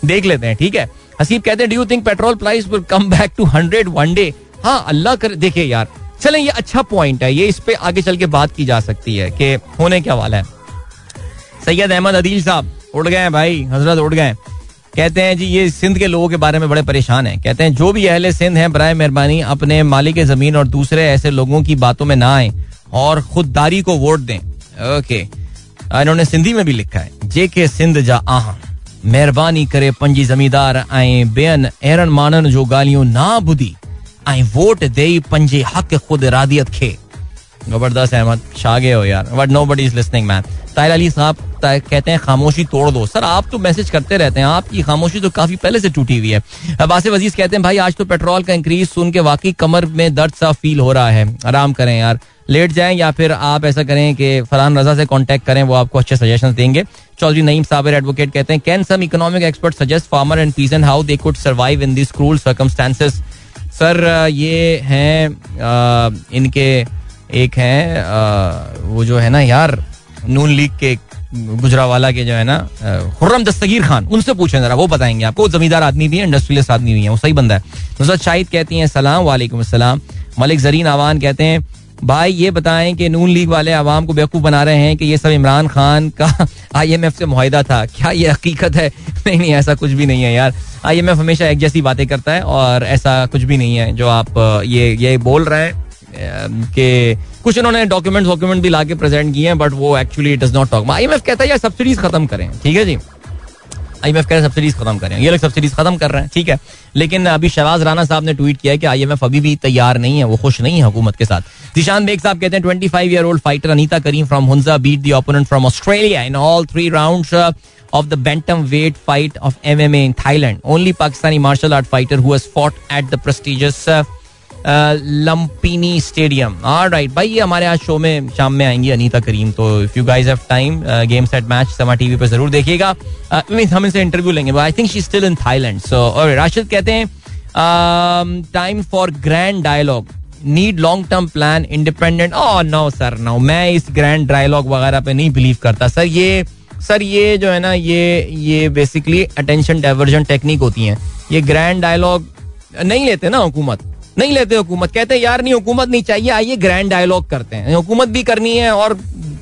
A: देख लेते हैं, ठीक है? हसीब कहते हैं do you think petrol price will come back to hundred one day हाँ अल्लाह कर देखे यार, चले, ये अच्छा पॉइंट है, ये इस पे आगे चल के बात की जा सकती है कि होने क्या वाला है। सैयद अहमद अदील साहब, उड़ गए भाई, हज़रत उड़ गए कहते हैं, जी, ये सिंध के लोगों के बारे में बड़े परेशान हैं। कहते हैं, जो भी अहले सिंध हैं, बरए मेहरबानी, अपने मालिक ज़मीन और दूसरे ऐसे लोगों की बातों में ना आए और खुददारी को वोट दें। ओके, इन्होंने सिंधी में भी लिखा है जे के सिंध जा आह। मेहरबानी करे पंजी जमींदार ऐं बेअन अहिड़नि माण्हुनि जो ॻाल्हियूं ना ॿुधी ऐं वोट ॾेई पंहिंजे हक़ ख़ुदि इरादियत खे। ज़बरदस्त अहमद, छा गए हो यार? But nobody is listening man Tahir Ali sahab कहते हैं खामोशी तोड़ दो। सर, आप तो मैसेज करते रहते हैं। आपकी खामोशी तो काफ़ी पहले से टूटी हुई है। बासे वजीज कहते हैं, भाई, आज तो पेट्रोल का इंक्रीज सुन के वाकई कमर में दर्द सा फील हो रहा है। आराम करें यार। लेट जाएँ या फिर आप ऐसा करें कि फरहान रजा से कांटेक्ट करें, वो आपको अच्छे सजेशन देंगे। चौधरी नईम साबिर एडवोकेट कहते हैं can some economic expert suggest farmer and pigeon how they could survive in this cruel circumstances sir ये हैं इनके एक हैं वो जो है ना यार, नून लीग के गुजरावाला के जो है ना खुर्रम दस्तगीर खान, उनसे पूछे जरा, वो बताएँगे आपको। जमींदार आदमी भी है इंडस्ट्रियलिस्ट आदमी भी है, वो सही बंदा है। नुसरत शाहिद कहती हैं, सलाम, वालेकुम अस्सलाम मलिक जरीन आवान कहते हैं भाई, ये बताएँ कि नून लीग वाले आवाम को बेवकूफ़ बना रहे हैं कि ये सब इमरान खान का आईएमएफ से मुहिदा था। क्या ये हकीकत है? (laughs) नहीं नहीं, ऐसा कुछ भी नहीं है यार। आईएमएफ हमेशा एक जैसी बातें करता है और ऐसा कुछ भी नहीं है जो आप ये ये बोल रहे हैं कि कुछ इन्होंने डॉक्यूमेंट वॉक्यूमेंट भी ला के प्रेजेंट किए हैं बट वो actually does not talk IMF कहता है, यार सब्सिडीज खत्म करें। ठीक है जी? आईएमएफ कह रहे सब्सिडीज खत्म करें। ये लोग सब्सिडीज खत्म कर रहे हैं ठीक है? लेकिन अभी शहबाज राना साहब ने ट्वीट किया कि आईएमएफ अभी भी तैयार नहीं है वो खुश नहीं है हुकूमत के साथ। दिशान बेग साहब कहते हैं twenty five year old fighter Anita Karim from Hunza beat the opponent from Australia in all three round of the bantamweight fight of MMA in Thailand. Only Pakistani martial art fighter who has fought at the prestigious uh, Lumpinee stadium. Right भाई, ये हमारे आज show में शाम में आएँगी अनीता करीम तो if you guys have time game set match Samaa TV पर ज़रूर देखिएगा। हम इनसे इंटरव्यू लेंगे I think she still in Thailand so और राशिद कहते हैं time for grand dialogue need long term plan independent oh no sir no मैं इस ग्रैंड डायलॉग वगैरह पे नहीं बिलीव करता। सर ये सर ये जो है ना, ये ये बेसिकली अटेंशन डाइवर्जन टेक्निक होती है। ये ग्रैंड डायलॉग नहीं लेते ना, हुकूमत। नहीं लेते हुकूमत, कहते हैं, यार, नहीं, हुकूमत नहीं चाहिए, आइए ग्रैंड डायलॉग करते हैं। हुकूमत भी करनी है और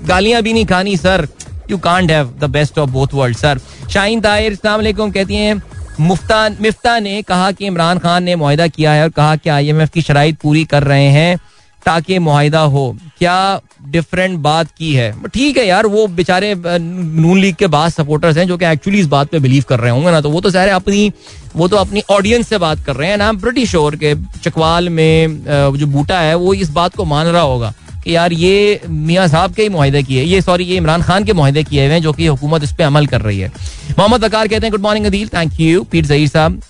A: गालियाँ भी नहीं खानी, sir you can't have the best of both world sir Shaheen Tahir Islam कहती हैं मुफ्ता मिफ्ता ने कहा कि इमरान खान ने मुहिदा किया है और कहा कि आईएमएफ एम एफ़ की शराइ पूरी कर रहे हैं ताकि मुहिदा हो। क्या डिफरेंट बात की है। ठीक है यार, वो बेचारे नून लीग के बाद सपोर्टर्स हैं जो कि एक्चुअली इस बात पे बिलीव कर रहे होंगे ना तो वो तो सारे अपनी, वो तो अपनी ऑडियंस से बात कर रहे हैं ना। ब्रिटिश श्योर के चकवाल में जो बूटा है, वो इस बात को मान रहा होगा कि यार ये मियाँ साहब के ही माहे किए, ये सॉरी ये इमरान खान के माहे किए हुए हैं जो कि हुकूमत इस पर अमल कर रही है। मोहम्मद वकार कहते हैं good morning Adeel thank you Pir Zaheer sahab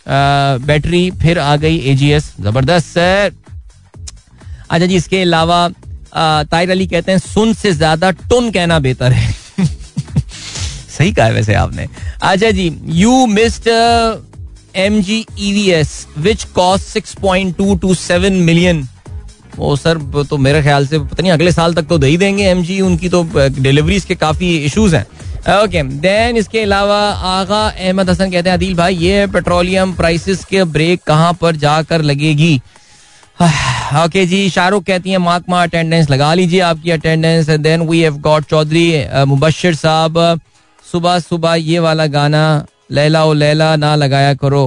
A: battery फिर आ गई एजीएस ज़बरदस्त सर अच्छा जी, इसके अलावा ताहिर अली कहते हैं, सुन से ज़्यादा टुन कहना बेहतर है। (laughs) सही कहा है वैसे आपने। अच्छा जी you missed M G E V S which cost six point two two seven million वो सर तो मेरे ख्याल से पता नहीं, अगले साल तक तो दे ही देंगे एम जी उनकी तो डिलीवरीज के काफ़ी इशूज़ हैं। ओके देन इसके अलावा आगा अहमद हसन कहते हैं, अदील भाई, ये पेट्रोलियम प्राइसेस के ब्रेक कहाँ पर जाकर लगेगी? (sighs) ओके जी, शाहरुख कहती है, मार्क मा अटेंडेंस लगा लीजिए आपकी attendance then we have got Chaudhry Mubashar sahab सुबह सुबह ये वाला गाना, लैला ओ लैला ना लगाया करो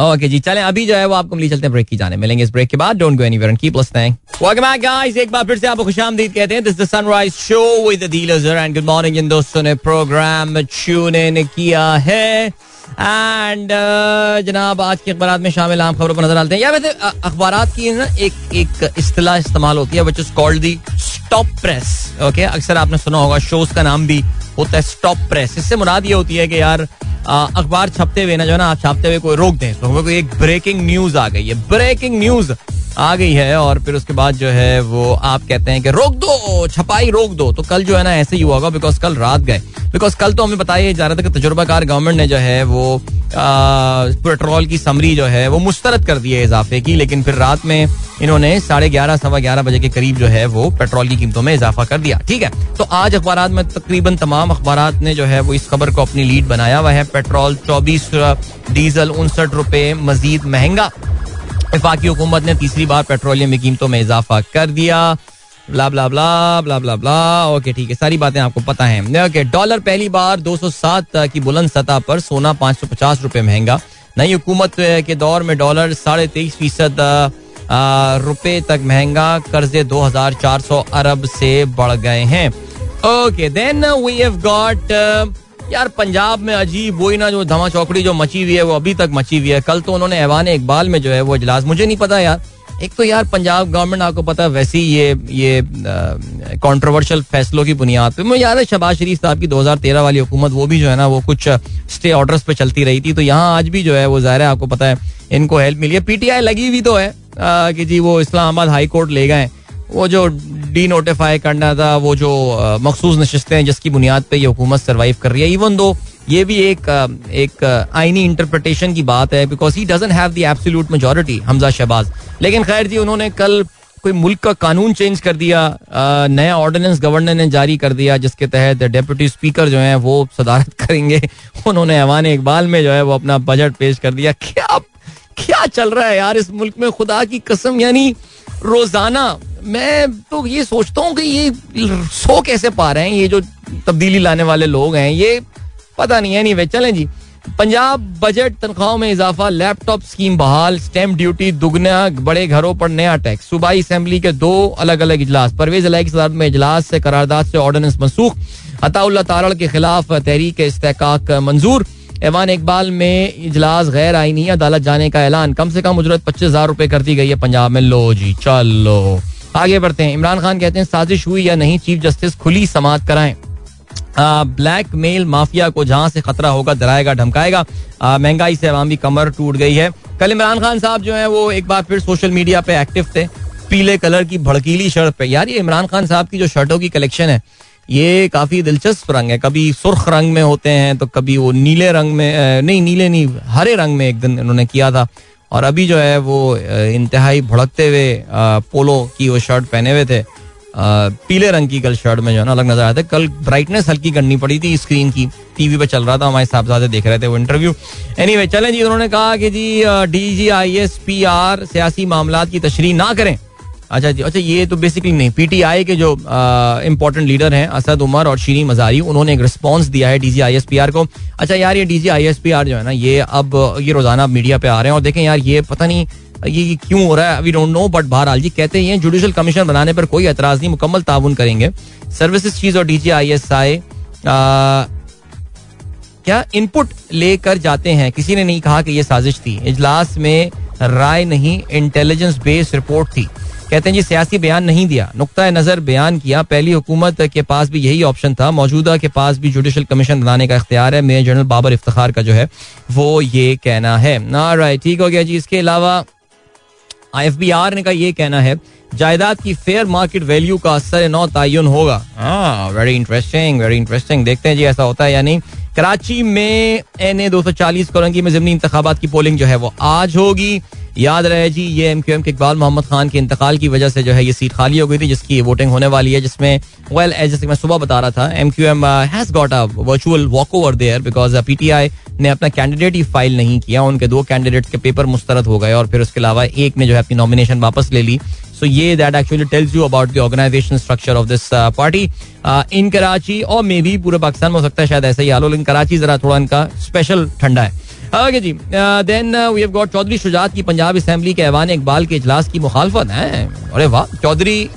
A: ओके जी, चलें, अभी जो है वो आपको मिली, चलते हैं ब्रेक की जाने, मिलेंगे इस ब्रेक के बाद don't go anywhere and keep listening welcome back guys एक बार फिर से आपको खुशामदीद कहते हैं this the sunrise show with the dealers and good morning इन दोस्तों ने प्रोग्राम ट्यून इन किया है। एंड uh, जनाब आज के अखबार में शामिल आम खबरों पर नज़र डालते हैं। या वैसे अखबार की ना एक एक इस्तेलाह इस्तेमाल होती है which is called the stop press okay अक्सर आपने सुना होगा शोज़ का नाम भी होता है स्टॉप प्रेस इससे मुराद ये होती है कि यार अखबार छपते हुए ना जो ना आप छापते हुए कोई रोक दें तो कोई एक ब्रेकिंग न्यूज़ आ गई है। ब्रेकिंग न्यूज़ आ गई है और फिर उसके बाद जो है वो आप कहते हैं कि रोक दो, छपाई रोक दो। तो कल जो है ना ऐसे ही हुआ होगा बिकॉज़ कल रात गए। बिकॉज़ कल तो हमें बताया जा रहा था कि तजुर्बाकार गवर्नमेंट ने जो है वो पेट्रोल की समरी जो है वो मुस्तरद कर दी है इजाफे की। लेकिन फिर रात में इन्होंने साढ़े ग्यारह, सवा ग्यारह बजे के करीब जो है वो पेट्रोल की कीमतों में इजाफा कर दिया। ठीक है? तो आज अखबार में तकरीबन तमाम अखबार ने जो है वो इस खबर को अपनी लीड बनाया हुआ है। पेट्रोल चौबीस, डीजल उनसठ रुपए, मजीद महँगा। विफाकी हुकूमत ने तीसरी बार पेट्रोलियम की कीमतों में इजाफा कर दिया। Blah blah blah blah blah blah. Okay, ठीक है, सारी बातें आपको पता हैं। ओके, डॉलर पहली बार 207 की बुलंद सतह पर सोना 550 रुपए महँगा। नई हुकूमत के दौर में डॉलर साढ़े तेईस फ़ीसद रुपए तक महँगा, कर्जे 2400 अरब से बढ़ गए हैं। Okay then we have got यार पंजाब में अजीब वही ना जो धमा चौकड़ी जो मची हुई है वो अभी तक मची हुई है। कल तो उन्होंने ऐवान इकबाल में जो है वो इजलास मुझे नहीं पता यार। एक तो यार पंजाब गवर्नमेंट आपको पता है वैसे ही ये ये कंट्रोवर्शियल फैसलों की बुनियाद पे। मुझे याद है शबाज शरीफ साहब की 2013 वाली हुकूमत वो भी जो है ना वो कुछ स्टे ऑर्डर्स पे चलती रही थी। तो यहाँ आज भी जो है वो ज़ाहिर है आपको पता है इनको हेल्प मिली है। पीटीआई लगी हुई तो है आ, कि जी वो इस्लामाबाद हाई कोर्ट ले गए। वो जो डी नोटिफाई करना था, वो जो मखसूस नशस्तें हैं जिसकी बुनियाद पर ये हुकूमत सर्वाइव कर रही है इवन दो ये भी एक एक आईनी इंटरप्रिटेशन की बात है because he doesn't have the absolute majority Hamza Shahbaz. लेकिन खैर जी, उन्होंने कल कोई मुल्क का कानून चेंज कर दिया नया ऑर्डिनेंस गवर्नर ने जारी कर दिया, जिसके तहत डेप्यूटी स्पीकर जो है, वो सदारत करेंगे। उन्होंने ऐवान इकबाल में जो है, वो अपना बजट पेश कर दिया। क्या क्या चल रहा है यार इस मुल्क में? खुदा की कसम, यानी रोज़ाना मैं तो ये सोचता हूँ कि ये सो कैसे पा रहे हैं, ये जो तब्दीली लाने वाले लोग हैं, ये पता नहीं है, नहीं वे चलें जी। पंजाब बजट तनख्वाहों में इजाफा, लैपटॉप स्कीम बहाल, स्टैंप ड्यूटी दुगना, बड़े घरों पर नया टैक्स। सूबाई असेंबली के दो अलग अलग इजलास, परवेज अलाई की सदारत में इजलास से करारदाद से ऑर्डिनेंस मनसूख। अताउल्ला तारड़ के खिलाफ तहरीक इस्तेकाक मंजूर। ऐवान इकबाल में इजलास गैर आईनी अदालत जाने का ऐलान। कम से कम उजरत पच्चीस हज़ार रुपए कर दी गई है पंजाब में। लो जी, चलो। आगे बढ़ते हैं। इमरान खान कहते हैं, साजिश हुई या नहीं, चीफ जस्टिस खुली समात कराएँ। ब्लैक मेल माफिया को जहाँ से खतरा होगा, डराएगा, धमकाएगा। महँगाई से अवामी कमर टूट गई है। कल इमरान खान साहब जो है, वो एक बार फिर सोशल मीडिया पे एक्टिव थे। पीले कलर की भड़कीली शर्ट पे। यार, ये इमरान खान साहब की जो शर्टों की कलेक्शन है, ये काफ़ी दिलचस्प रंग है। कभी सुर्ख रंग में होते हैं तो कभी वो नीले रंग में नहीं, नीले नहीं, हरे रंग में एक दिन इन्होंने किया था। और अभी जो है वो इंतहाई भड़कते हुए पोलो की वो शर्ट पहने हुए थे। पीले रंग की कल शर्ट में जो है ना, अलग नज़र आया था। कल ब्राइटनेस हल्की करनी पड़ी थी स्क्रीन की। टीवी पर चल रहा था, हमारे साहबजादे देख रहे थे वो इंटरव्यू एनी वे चले जी, उन्होंने कहा कि जी D G I S P R सियासी मामला की तशरी ना करें। अच्छा जी अच्छा ये तो बेसिकली नहीं। पीटीआई के जो इंपॉर्टेंट लीडर हैं असद उमर और शीरी मजारी उन्होंने एक रिस्पॉन्स दिया है डीजी आईएसपीआर को। अच्छा यार, ये डीजी आईएसपीआर जो है ना, ये अब, ये रोज़ाना मीडिया पे आ रहे हैं और देखें यार, ये पता नहीं, ये क्यों हो रहा है? वी डोंट नो बट बहरहाल जी कहते हैं जुडिशल कमीशन बनाने पर कोई एतराज़ नहीं, मुकम्मल ताउन करेंगे। सर्विसेज़ चीज़ और डीजी आई एस आई क्या इनपुट लेकर जाते हैं? किसी ने नहीं कहा कि ये साजिश थी। इजलास में राय नहीं इंटेलिजेंस बेस्ड रिपोर्ट थी। कहते हैं, जी, सियासी बयान नहीं दिया। नुकता नज़र बयान किया। पहली हुकूमत के पास भी यही ऑप्शन था। मौजूदा के पास भी जुडिशल कमीशन बनाने का इख्तियार है। मेजर जनरल बाबर इफ्तार का जो है, वो ये कहना है। ना राइट ठीक हो गया जी। इसके अलावा आई एफ़ बी आर ने का ये कहना है, जायदाद की फेयर मार्केट वैल्यू का असर नौ तयन होगा। वेरी इंटरेस्टिंग वेरी इंटरेस्टिंग देखते हैं जी, ऐसा होता है या नहीं। कराची में एन ए दो सौ चालीस, कोरंगी में जमनी इंतबात की पोलिंग जो है, वो आज होगी। याद रहे जी, ये एम क्यू एम के इकबाल मोहम्मद खान के इंतकाल की वजह से जो है ये सीट खाली हो गई थी, जिसकी वोटिंग होने वाली है, जिसमें वेल जैसे मैं सुबह बता रहा था M Q M has got a virtual walkover there because P T I ने अपना कैंडिडेट ही फ़ाइल नहीं किया, उनके दो कैंडिडेट के पेपर मुस्तरद हो गए और फिर उसके अलावा एक ने जो है अपनी नॉमिनेशन वापस ले ली। सो ये that actually tells you about the organisation structure of this party in Karachi और मे भी पूरे पाकिस्तान में हो सकता है शायद ऐसा ही हाल लेकिन कराची जरा थोड़ा इनका स्पेशल ठंडा है। Okay ji. Then we have got Chaudhry Shujaat की पंजाब असेंबली के ऐवान इकबाल के इजलास की मुखालफत है. अरे वाह चौधरी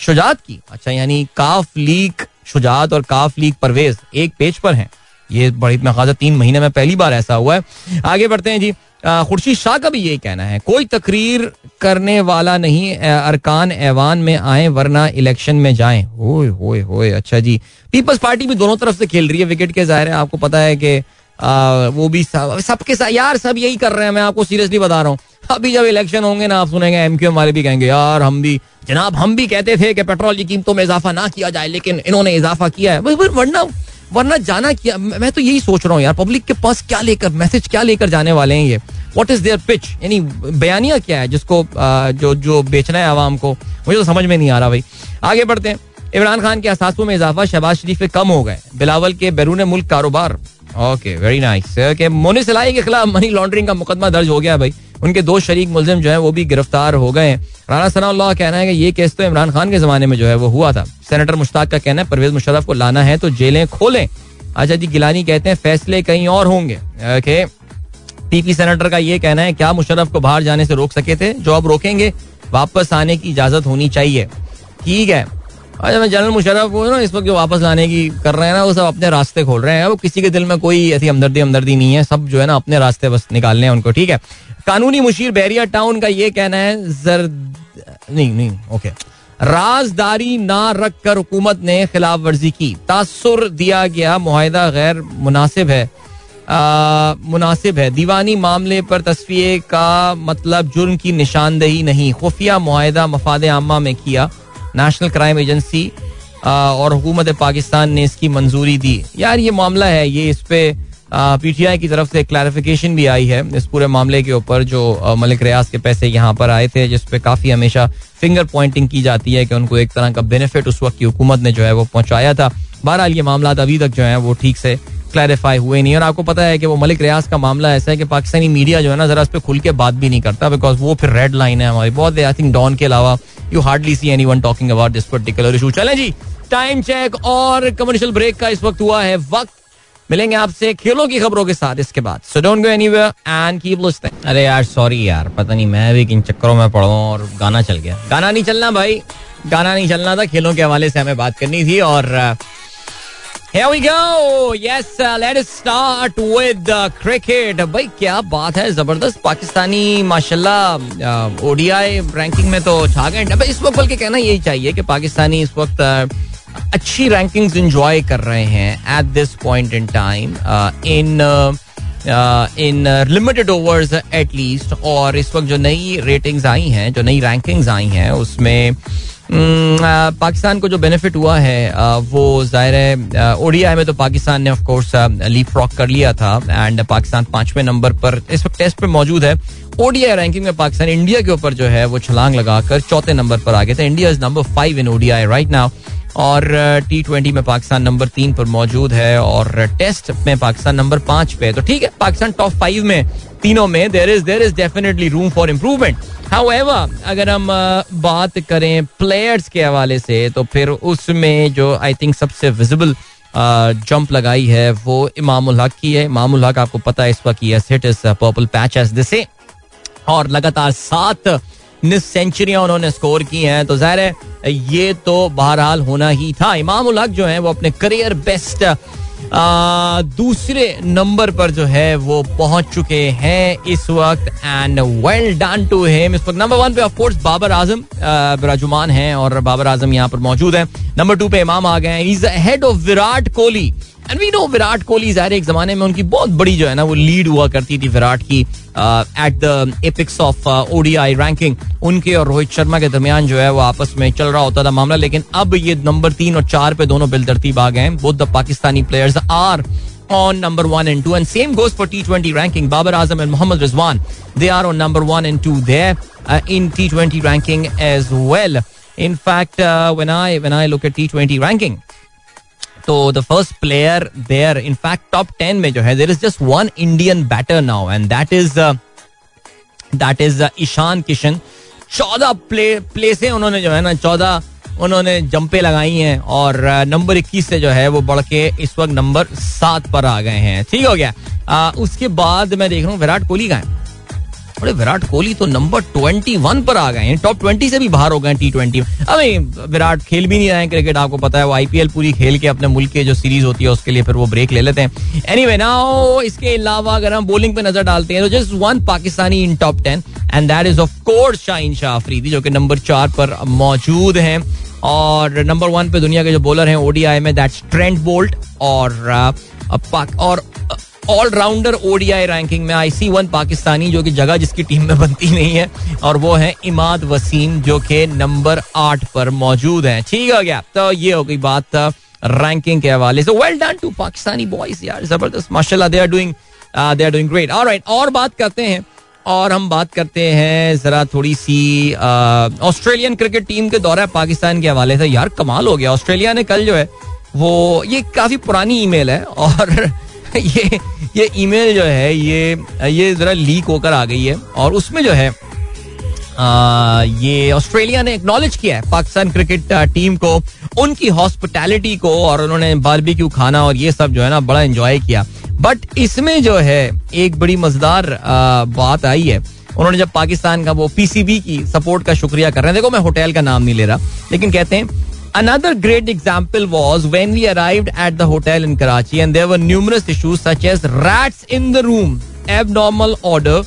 A: शुजात की. अच्छा यानी काफ लीग शुजात और काफ लीग परवेज एक पेज पर हैं. ये बड़ी, मैं तीन महीने में पहली बार ऐसा हुआ है. आगे बढ़ते हैं जी. खुर्शीद शाह का भी यही कहना है, कोई तकरीर करने वाला नहीं अरकान ऐवान में आए, वरना इलेक्शन में जाए. होए होए होए. अच्छा जी. पीपल्स पार्टी भी दोनों तरफ़ से खेल रही है, विकेट के ज़ाहिर है, आपको पता है कि वो भी सबके साथ, यार, सब यही कर रहे हैं, मैं आपको सीरियसली बता रहा हूँ। अभी जब इलेक्शन होंगे ना, आप सुनेंगे एम क्यू वाले भी कहेंगे, यार, हम भी जनाब, हम भी कहते थे कि पेट्रोल की कीमतों में इजाफा ना किया जाए, लेकिन इन्होंने इजाफा किया है। वरना वरना जाना किया मैं तो यही सोच रहा हूँ, यार पब्लिक के पास क्या लेकर मैसेज क्या लेकर जाने वाले हैं ये? वॉट इज़ देयर पिच यानी, बयानिया क्या है, जिसको जो जो बेचना है आवाम को? मुझे तो समझ में नहीं आ रहा भाई। आगे बढ़ते हैं। इमरान खान के असासों में इजाफा, शहबाज शरीफ के कम हो गए। बिलावल के बैरून मुल्क कारोबार। ओके वेरी नाइस के मोनी सिलाई के खिलाफ मनी लॉन्ड्रिंग का मुकदमा दर्ज हो गया भाई। उनके दो शरीक मुलजिम जो है, वो भी गिरफ़्तार हो गए राना सना कहना है कि ये केस तो इमरान खान के जमाने में जो है, वो हुआ था। सेनेटर मुश्ताक का कहना है, परवेज मुशरफ को लाना है तो जेलें खोलें। अच्छा जी गिलानी कहते हैं, फैसले कहीं और होंगे। ओके पीपी सेनेटर का ये कहना है, क्या मुशरफ को बाहर जाने से रोक सके थे? जो अब रोकेंगे, वापस आने की इजाज़त होनी चाहिए। ठीक है अच्छा मैं जनरल मुशरफ को ना इस वक्त जो वापस लाने की कर रहे हैं ना, वो सब अपने रास्ते खोल रहे हैं। वो किसी के दिल में कोई ऐसी हमदर्दी हमदर्दी नहीं है। सब जो है ना अपने रास्ते बस निकालने हैं उनको, ठीक है? कानूनी मुशीर बैरिया टाउन का ये कहना है, जर नहीं नहीं, ओके। राजदारी ना रख कर हुकूमत ने खिलाफ वर्जी की। तासुर दिया गया मुहिदा गैर मुनासिब है। मुनासिब है। दीवानी मामले पर तस्वीर का मतलब जुर्म की निशानदेही नहीं। खुफिया माहिदा मफाद आमा में किया नेशनल क्राइम एजेंसी और हुकूमत पाकिस्तान ने इसकी मंजूरी दी। यार, ये मामला है, ये इस पे पीटीआई की तरफ़ से क्लैरिफिकेशन भी आई है इस पूरे मामले के ऊपर, जो मलिक रियाज के पैसे यहाँ पर आए थे जिसपे काफ़ी हमेशा फिंगर पॉइंटिंग की जाती है कि उनको एक तरह का बेनिफिट उस वक्त की हुकूमत ने जो है वो पहुँचाया था। बहरहाल, ये मामला अभी तक जो है वो ठीक से क्लैरिफाई हुए नहीं और आपको पता है कि वो मलिक रियाज का मामला ऐसा है कि पाकिस्तानी मीडिया जो है ना, जरा उस पर खुल के बात भी नहीं करता बिकॉज़ वो फिर रेड लाइन है हमारी। बहुत आई थिंक डॉन के अलावा you hardly see anyone talking about this particular issue चले जी टाइम चेक और कमर्शियल ब्रेक का इस वक्त हुआ है वक्त। मिलेंगे आपसे खेलों की खबरों के साथ इसके बाद। So don't go anywhere and keep listening अरे यार सॉरी यार पता नहीं मैं भी किन चक्करों में पड़ा और गाना चल गया। गाना नहीं चलना भाई। गाना नहीं चलना था खेलों के हवाले से हमें बात करनी थी और Here we go. Yes, uh, let us start with uh, cricket. भाई क्या बात है ज़बरदस्त पाकिस्तानी माशाल्लाह ओडीआई रैंकिंग में तो छा गए अब इस वक्त बल्कि कहना यही चाहिए कि पाकिस्तानी इस वक्त अच्छी रैंकिंग्स एंजॉय कर रहे हैं at this point in time in in limited overs at least और इस वक्त जो नई रेटिंग्स आई हैं जो नई रैंकिंग्स आई हैं उसमें पाकिस्तान को जो बेनिफिट हुआ है वो ज़ाहिर है ओडीआई में तो पाकिस्तान ने ऑफकोर्स लीप फ्रॉक कर लिया था एंड पाकिस्तान पाँचवें नंबर पर इस वक्त टेस्ट पे मौजूद है। ओडीआई रैंकिंग में पाकिस्तान इंडिया के ऊपर जो है, वो छलांग लगाकर चौथे नंबर पर आ गया था। India is number five in ODI right now और टी ट्वेंटी में पाकिस्तान नंबर तीन पर मौजूद है और टेस्ट में पाकिस्तान नंबर पाँच पे तो ठीक है, पाकिस्तान टॉप फाइव में, तीनों में there is there is definitely room for improvement however अगर हम बात करें प्लेयर्स के हवाले से तो फिर उसमें जो आई थिंक सबसे विजिबल जंप लगाई है वो इमामुल हक की है। इमामुल हक, आपको पता है, इस वक्त इज़ पर्पल पैच एज दिसे और लगातार सात सेंचुरियाँ उन्होंने स्कोर की हैं। तो ज़ाहिर है, ये तो बहरहाल होना ही था। इमाम उल हक जो है, वो अपने करियर बेस्ट दूसरे नंबर पर जो है, वो पहुँच चुके हैं इस वक्त। And well done to him इस वक्त नंबर वन पे ऑफ़ कोर्स बाबर आज़म बिराजुमान हैं और बाबर आज़म यहाँ पर मौजूद हैं। नंबर टू पे इमाम आ गए हैं। Is head of Virat Kohli and we know Virat Kohli ज़ाहिर एक जमाने में उनकी बहुत बड़ी जो है ना, वो लीड हुआ करती थी विराट की at the apex of ODI ranking उनके और रोहित शर्मा के दरमियान जो है वो आपस में चल रहा होता था मामला, लेकिन अब ये नंबर तीन और चार पे दोनों बिलदरतीब आ गए हैं Pakistani players are on number one and two and same goes for T twenty ranking Babar Azam and Mohammad Rizwan they are on number one and two there in T twenty ranking as well in fact when I when I look at T twenty तो the first player there in fact top ten में जो है there is just one Indian batter now and that is that is Ishan Kishan चौदह play प्लेसें उन्होंने जो है ना चौदह उन्होंने जंपे लगाई हैं और नंबर uh, इक्कीस से जो है वो बढ़ के इस वक्त नंबर सात पर आ गए हैं। ठीक हो गया। Uh, उसके बाद मैं देख रहा हूँ विराट कोहली का है? अरे, विराट कोहली तो नंबर ट्वेंटी वन पर आ गए हैं। टॉप ट्वेंटी से भी बाहर हो गए टी ट्वेंटी अभी विराट खेल भी नहीं रहे क्रिकेट आपको पता है वो आईपीएल पूरी खेल के अपने मुल्क की जो सीरीज़ होती है, उसके लिए फिर वो ब्रेक ले लेते हैं। एनी वे नाउ इसके अलावा अगर हम बोलिंग पे नज़र डालते हैं तो just one Pakistani in top ten and that is of course Shaheen Shah Afridi, जो कि नंबर चार पर मौजूद हैं। और नंबर वन पे दुनिया के जो बॉलर हैं ओडीआई में दैट्स ट्रेंड बोल्ट और और ऑलराउंडर ओडीआई रैंकिंग में आई सी वन पाकिस्तानी जो कि जगह जिसकी टीम में बनती नहीं है, और वो है इमाद वसीम जो कि नंबर आठ पर मौजूद है। ठीक हो गया। तो ये हो गई बात रैंकिंग के हवाले से। Well done to Pakistani boys यार, ज़बरदस्त। माशाल्लाह they are doing they are doing great alright और बात करते हैं, और हम बात करते हैं जरा थोड़ी सी ऑस्ट्रेलियन क्रिकेट टीम के दौरा पाकिस्तान के हवाले से। यार, कमाल हो गया। ऑस्ट्रेलिया ने कल जो है, वो, ये काफ़ी पुरानी ईमेल है, और (laughs) ये ये ईमेल जो है ये ये जरा लीक होकर आ गई है और उसमें जो है आ, ये ऑस्ट्रेलिया ने एक्नॉलेज किया है पाकिस्तान क्रिकेट टीम को उनकी हॉस्पिटैलिटी को और उन्होंने बारबेक्यू खाना और ये सब जो है ना बड़ा एंजॉय किया। बट इसमें जो है एक बड़ी मज़ेदार बात आई है। उन्होंने जब पाकिस्तान का वो पीसीबी की सपोर्ट का शुक्रिया कर रहे हैं। देखो मैं होटल का नाम नहीं ले रहा लेकिन कहते हैं Another great example was when we arrived at the hotel in Karachi and there were numerous issues such as rats in the room, abnormal odor,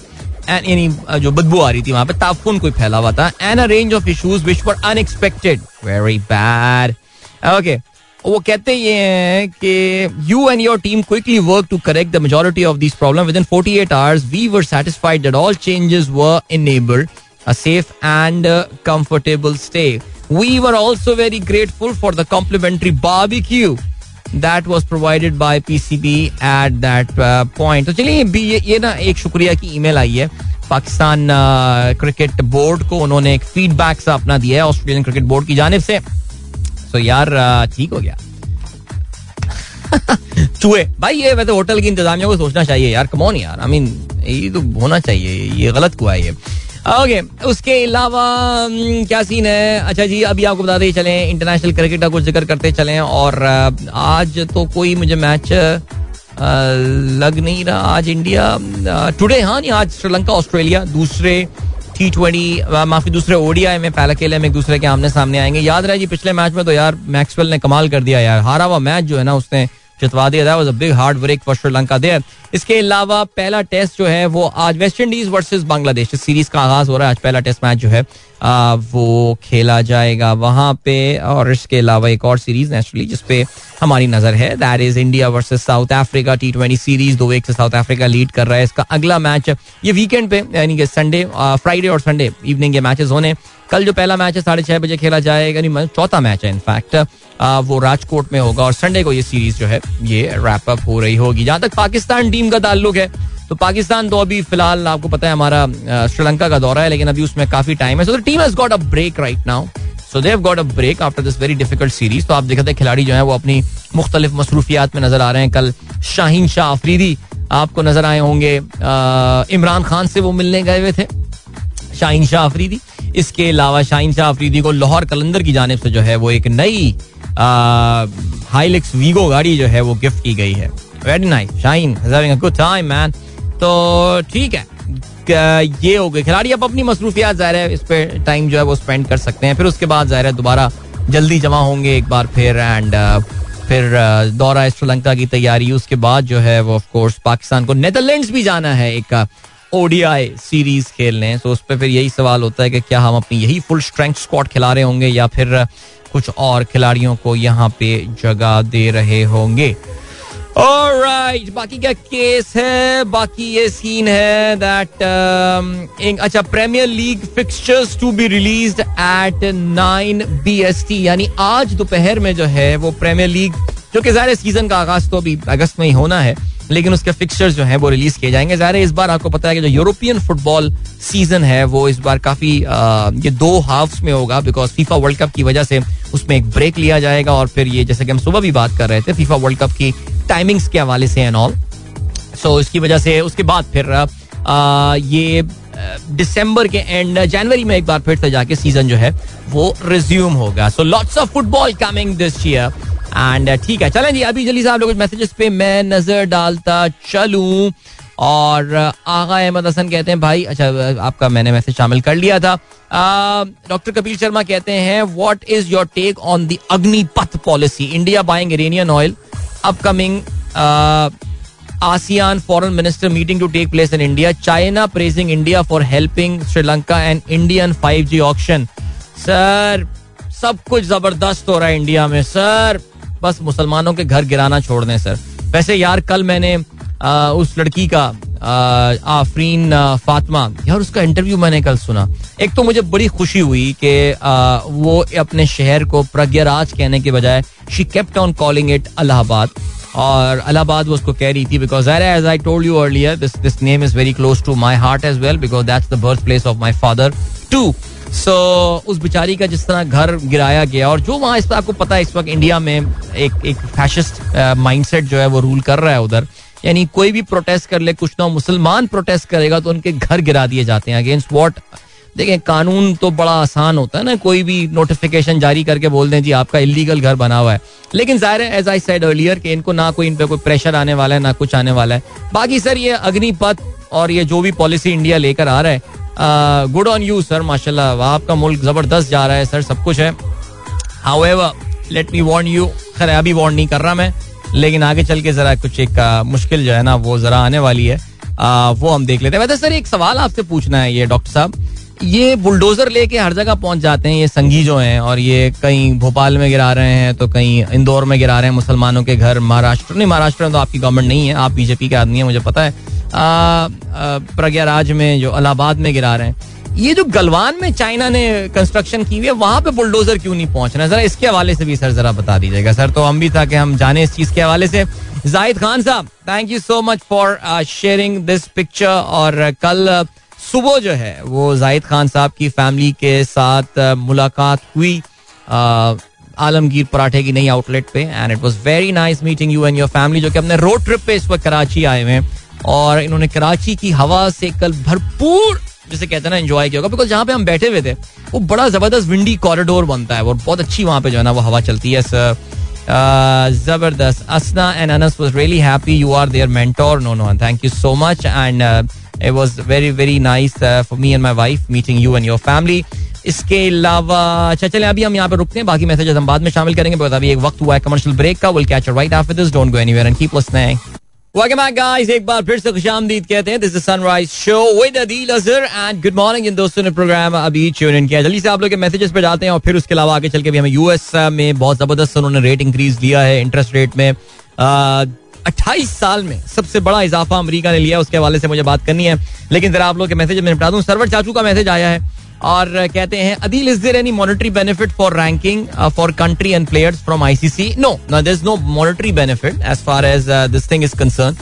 A: and यानी जो बदबू आ रही थी वहां पे ताफुन कोई फैला हुआ था and a range of issues which were unexpected very bad okay वो कहते ये हैं कि you and your team quickly work to correct the majority of this problem within 48 hours we were satisfied that all changes were enabled a safe and uh, comfortable stay. We were also very grateful for the complimentary barbecue that was provided by PCB at that uh, point. तो चलिए ये, ये ना एक शुक्रिया की email आई है। Pakistan cricket uh, board को उन्होंने एक फीडबैक सा अपना दिया है ऑस्ट्रेलियन क्रिकेट बोर्ड की जानब से। तो यार uh, ठीक हो गया। (laughs) चूहे भाई ये वैसे होटल की इंतजामिया को सोचना चाहिए। यार कमोन यार। आई मीन ये तो होना चाहिए। ये गलत हुआ है ये। ओके उसके अलावा क्या सीन है? अच्छा जी, अभी आपको बताते चले इंटरनेशनल क्रिकेट का कुछ ज़िक्र करते चले, और आज तो कोई मुझे मैच लग नहीं रहा। आज इंडिया टुडे हाँ नहीं आज श्रीलंका ऑस्ट्रेलिया दूसरे टी ट्वेंटी माफ़ी, दूसरे ओडिया में पहला खेले में, एक दूसरे के आमने सामने आएँगे। याद रहे जी, पिछले मैच में तो यार मैक्सवेल ने कमाल कर दिया यार। हारा हुआ मैच जो है ना उसने जितवा दिया था big hard break for Sri Lanka there इसके अलावा पहला टेस्ट जो है वो आज West Indies versus Bangladesh series का आगाज़ हो रहा है। आज पहला टेस्ट मैच जो है आ, वो खेला जाएगा वहाँ पे। और इसके अलावा एक और सीरीज़ नेचुरली जिसपे हमारी नज़र है that is India versus South Africa T twenty series दो एक से साउथ अफ्रीका लीड कर रहा है। इसका अगला मैच ये वीकेंड पे यानी कि संडे फ्राइडे और संडे इवनिंग के मैचेस होने। कल जो पहला मैच है, साढ़े छह बजे खेला जाएगा। नहीं चौथा मैच है इनफैक्ट वो राजकोट में होगा और संडे को ये सीरीज़ जो है, ये रैप अप हो रही होगी। जहाँ तक पाकिस्तान टीम का ताल्लुक है तो पाकिस्तान तो अभी फ़िलहाल, आपको पता है, हमारा श्रीलंका का दौरा है, लेकिन अभी उसमें काफ़ी टाइम है। So the team has got a break right now so they got a break after this very difficult series तो आप देखते हैं, खिलाड़ी जो है, वो अपनी मुख्तलिफ़ मसरूफियात में नज़र आ रहे हैं। कल शाहीन शाह आफरीदी आपको नज़र आए होंगे। इमरान खान से वो मिलने गए हुए थे, शाहीन शाह अफरीदी। इसके अलावा शाहीन शाह अफरीदी को लाहौर कलंदर की जानब से जो है वो एक नई हाईलिक्स वीगो गाड़ी जो है वो गिफ्ट की गई है। Very nice Shaheen good time man तो ठीक है ये हो गए खिलाड़ी अब अपनी मसरूफियात, ज़ाहिर है, इस पे टाइम जो है वो स्पेंड कर सकते हैं। फिर उसके बाद, ज़ाहिर है, दोबारा जल्दी जमा होंगे एक बार फिर एंड फिर दौरा श्रीलंका की तैयारी। उसके बाद जो है वो ऑफ़ कोर्स पाकिस्तान को नेदरलैंड्स भी जाना है एक ओडीआई सीरीज़ खेलने तो उस पर फिर यही सवाल होता है कि क्या हम अपनी यही फुल स्ट्रेंथ स्क्वाड खिला रहे होंगे या फिर कुछ और खिलाड़ियों को यहाँ पे जगह दे रहे होंगे। Alright, बाकी क्या केस है? बाकी ये सीन है दैट um, अच्छा premier league fixtures to be released at nine B यानी आज दोपहर में जो है वो प्रीमियर लीग जो कि ज़ाहिर सीज़न का आगाज़ तो अभी अगस्त में ही होना है। लेकिन उसके फिक्सचर्स जो हैं वो रिलीज़ किए जाएँगे। ज़ाहिर इस बार आपको पता है कि जो यूरोपियन फुटबॉल सीज़न है वो इस बार काफ़ी ये दो हाफ्स में होगा बिकॉज़ फीफा वर्ल्ड कप की वजह से उसमें एक ब्रेक लिया जाएगा और फिर ये जैसे कि हम सुबह भी बात कर रहे थे फीफा वर्ल्ड कप की टाइमिंग्स के हवाले से एंड ऑल सो इसकी वजह से उसके बाद फिर आ, ये दिसंबर के एंड जनवरी में एक बार फिर से जाके सीज़न जो है वो रिज्यूम होगा। So lots of football coming this year and ठीक है, चलें जी, अभी जल्दी से आप लोग मैसेजेस पे मैं नज़र डालता चलूँ। और आगा अहमद हसन कहते हैं, भाई अच्छा आपका मैंने मैसेज शामिल कर लिया था। डॉक्टर कपिल शर्मा कहते हैं what is your take on the Agnipath policy India buying Iranian oil upcoming ASEAN foreign minister meeting to take place in India China praising India for helping Sri Lanka and Indian five 5G auction. Sir सब कुछ ज़बरदस्त हो रहा है India में sir बस मुसलमानों के घर गिराना छोड़ दें सर। वैसे यार कल मैंने आ, उस लड़की का आफरीन फातिमा यार उसका इंटरव्यू मैंने कल सुना। एक तो मुझे बड़ी खुशी हुई कि वो अपने शहर को प्रज्ञराज कहने के बजाय she kept on calling it Allahabad और अलाहाबाद वो उसको कह रही थी because as I told you earlier this this name is very close to my heart as well because that's the birth place of my father too so so, उस बिचारी का जिस तरह घर गिराया गया और जो वहाँ इस पर आपको पता है इस वक्त इंडिया में एक एक फैशिस्ट माइंडसेट जो है वो रूल कर रहा है उधर। यानी कोई भी प्रोटेस्ट कर ले कुछ ना मुसलमान प्रोटेस्ट करेगा तो उनके घर गिरा दिए जाते हैं। अगेंस्ट वॉट देखें कानून तो बड़ा आसान होता है ना कोई भी नोटिफिकेशन जारी करके बोल दें जी आपका इलीगल घर बना हुआ है। लेकिन ज़ाहिर है एज आई सेड अर्लियर कि इनको ना कोई इन पे कोई प्रेशर आने वाला है ना कुछ आने वाला है। बाकी सर ये अग्निपथ और ये जो भी पॉलिसी इंडिया लेकर आ रहा है गुड ऑन यू सर माशाल्लाह आपका मुल्क ज़बरदस्त जा रहा है सर सब कुछ है। However let me want you खैर अभी वॉन्ट नहीं कर रहा मैं लेकिन आगे चल के जरा कुछ एक मुश्किल जो है ना वो जरा आने वाली है। आ, वो हम देख लेते हैं। वैसे सर एक सवाल आपसे पूछना है ये डॉक्टर साहब। ये बुलडोजर लेके हर जगह पहुँच जाते हैं, ये संगी जो हैं और ये कहीं भोपाल में गिरा रहे हैं तो कहीं इंदौर में गिरा रहे हैं, मुसलमानों के घर महाराष्ट्र, नहीं, महाराष्ट्र में तो आपकी गवर्नमेंट नहीं है, आप बीजेपी के आदमी है, मुझे पता है। प्रज्ञाराज में जो अलाहाबाद में गिरा रहे हैं। ये जो गलवान में चाइना ने कंस्ट्रक्शन की हुई है, वहाँ पे बुलडोजर क्यों नहीं पहुँच रहा जरा इसके हवाले से भी सर जरा बता दीजिएगा। सर तो हम भी था कि हम जाने इस चीज़ के हवाले से। Zahid Khan sahab thank you so much for sharing this picture और कल सुबह जो है, वो जाहिद खान साहब की फैमिली के साथ मुलाकात हुई आलमगीर पराठे की नई आउटलेट पे and it was very nice meeting you and your family जो कि अपने रोड ट्रिप पे इस वक्त कराची आए हुए हैं। और इन्होंने कराची की हवा से कल भरपूर, जिसे कहते हैं ना एंजॉय किया बिकॉज़ जहाँ पे हम बैठे हुए थे, वो बड़ा ज़बरदस्त विंडी कॉरिडोर बनता है, और बहुत अच्छी वहाँ पे जो है ना, वो हवा चलती है सर ज़बरदस्त। Asna and Anas was really happy you are there mentor no no thank you so much and it was very very nice for me and my wife meeting you and your family इसके अलावा अच्छा चले अभी हम यहाँ पे रुकते हैं। बाकी मैसेजेस हम बाद में शामिल करेंगे बिकॉज़ अभी एक वक्त हुआ है कमर्शियल ब्रेक का। Will catch right after this don't go anywhere and keep listening Welcome back, guys. एक बार फिर से खुशामदीद कहते हैं। This is sunrise show with Adeel and good morning इन दोस्तों ने प्रोग्राम अभी ट्यून इन किया जल्दी से आप लोग के मैसेजेस पे जाते हैं और फिर उसके अलावा आगे चल के भी हमें यूएस में बहुत ज़बरदस्त उन्होंने रेट इंक्रीज दिया है इंटरेस्ट रेट में। अट्ठाईस साल में सबसे बड़ा इजाफा अमेरिका ने लिया उसके हवाले से मुझे बात करनी है। लेकिन जरा आप लोग के मैसेज में निपटा दूँ सर्वर चाचू का मैसेज आया है और कहते हैं Adeel is there any monetary benefit for ranking for country and players from ICC no there is no monetary benefit as far as this thing is concern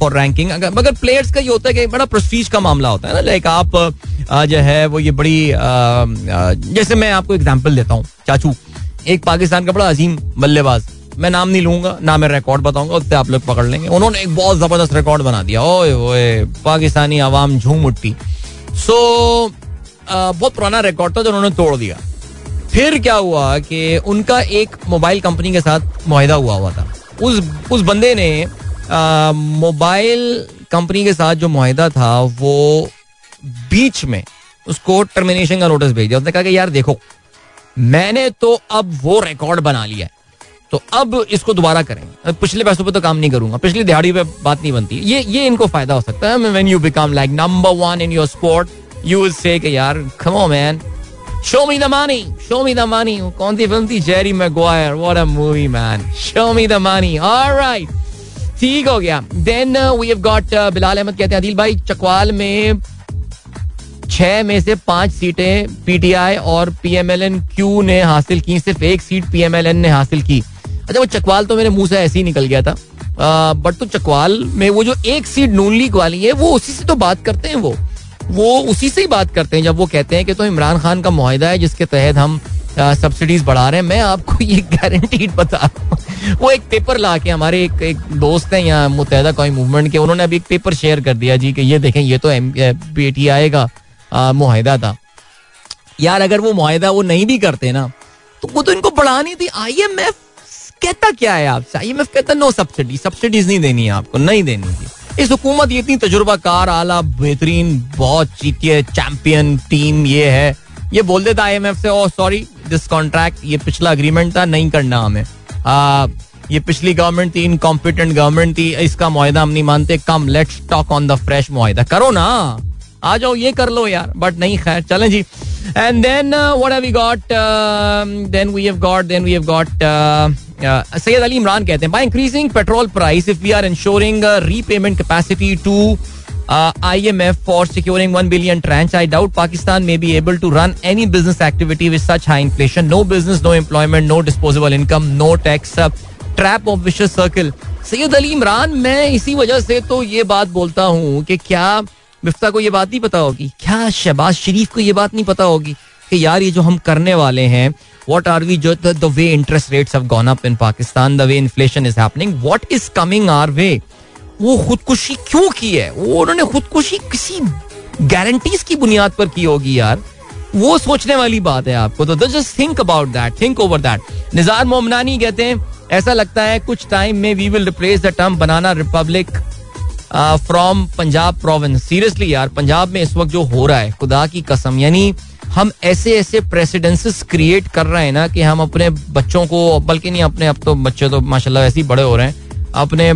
A: for ranking मगर players का ये होता है कि बड़ा प्रेस्टीज का मामला होता है ना लाइक आप uh, जो है वो ये बड़ी uh, uh, जैसे मैं आपको एग्ज़ाम्पल देता हूँ चाचू एक पाकिस्तान का बड़ा अजीम बल्लेबाज। मैं नाम नहीं लूँगा, ना मैं रिकॉर्ड बताऊँगा, उससे आप लोग पकड़ लेंगे। उन्होंने एक बहुत ज़बरदस्त रिकॉर्ड बना दिया। ओए ओए पाकिस्तानी आवाम झूम उठी। सो बहुत पुराना रिकॉर्ड था जो उन्होंने तोड़ दिया। फिर क्या हुआ कि उनका एक मोबाइल कंपनी के साथ मुहिदा हुआ हुआ था। उस उस बंदे ने मोबाइल कंपनी के साथ जो माहिदा था, वो बीच में उसको टर्मिनेशन का नोटिस भेज दिया। उसने कहा कि, यार देखो, मैंने तो अब वो रिकॉर्ड बना लिया है। तो अब इसको दोबारा करें। पिछले पैसों पे तो काम नहीं करूँगा, पिछली दिहाड़ी पे बात नहीं बनती। ये ये इनको फ़ायदा हो सकता है। When you become like number one in your sport you will say कि यार come on man show me the money show me the money कौन सी फ़िल्म थी? Jerry Maguire what a movie man show me the money alright ठीक हो गया। Then we have got Bilal Ahmad कहते हैं, अदिल भाई, चकवाल में छह में से पाँच सीटें पीटीआई और पीएमएलएन क्यू ने हासिल की। सिर्फ़ एक सीट पीएमएलएन ने हासिल की। अच्छा वो चकवाल तो मेरे मुँह से ऐसे ही निकल गया था। बट तो चकवाल में वो जो एक सीट नून लीग वाली है, वो उसी से तो बात करते हैं वो। वो उसी से ही बात करते हैं जब वो कहते हैं कि तो इमरान खान का माहिदा है जिसके तहत हम सब्सिडीज बढ़ा रहे हैं। मैं आपको (laughs) ये गारंटीड बता रहा हूँ। वो एक पेपर ला के हमारे एक एक दोस्त हैं यहाँ मुतहदा कौमी मूवमेंट के, उन्होंने अभी एक पेपर शेयर कर दिया जी कि ये देखें, ये तो एम पी का माहिदा था। यार, अगर वो माहिदा वो नहीं भी करते ना तो वो तो इनको बढ़ानी थी। आई एम एफ़ कहता क्या है आपसे? आई एम एफ़ कहता नो सब्सिडी सब्सिडीज नहीं देनी है आपको नहीं देनी थी इस हुकूमत ये इतनी तजुर्बाकार आला बेहतरीन बहुत है चैंपियन टीम ये है। ये बोल देता आई एम एफ़ से सॉरी दिस कॉन्ट्रैक्ट ये पिछला अग्रीमेंट था नहीं करना हमें। आ, ये पिछली गवर्नमेंट थी इनकॉम्पिटेंट गवर्नमेंट थी इसका मुहिदा हम नहीं मानते। Come let's talk on the fresh मुहिदा करो ना। आ जाओ ये कर लो यार बट नहीं खैर चलें जी। And then we got then we have got then we have got Syed Ali Imran कहते हैं by increasing petrol price if we are insuring repayment capacity to I M F for securing one billion tranche I doubt Pakistan may be able to run any business activity with such high inflation no business no employment no disposable income no tax trap of vicious circle Syed Ali Imran मैं इसी वजह से तो ये बात बोलता हूँ कि क्या मिफ्ता को ये बात नहीं पता होगी? क्या शहबाज शरीफ को ये बात नहीं पता होगी कि यार ये जो हम करने वाले हैं वॉट आर वी जो the way interest rates have gone up in Pakistan the way inflation is happening what is coming are we वो खुदकुशी क्यों की है? वो उन्होंने खुदकुशी किसी गारंटीज की बुनियाद पर की होगी यार। वो सोचने वाली बात है आपको। तो just think about that think over that Nizar Momnani कहते हैं, ऐसा लगता है कुछ टाइम में we will replace the term banana republic from Punjab province seriously यार पंजाब में इस वक्त जो हो रहा है, खुदा की कसम, यानी हम ऐसे ऐसे प्रेसिडेंसेस क्रिएट कर रहे हैं ना कि हम अपने बच्चों को बल्कि नहीं अपने अब तो बच्चे तो माशाल्लाह ऐसे ही बड़े हो रहे हैं। अपने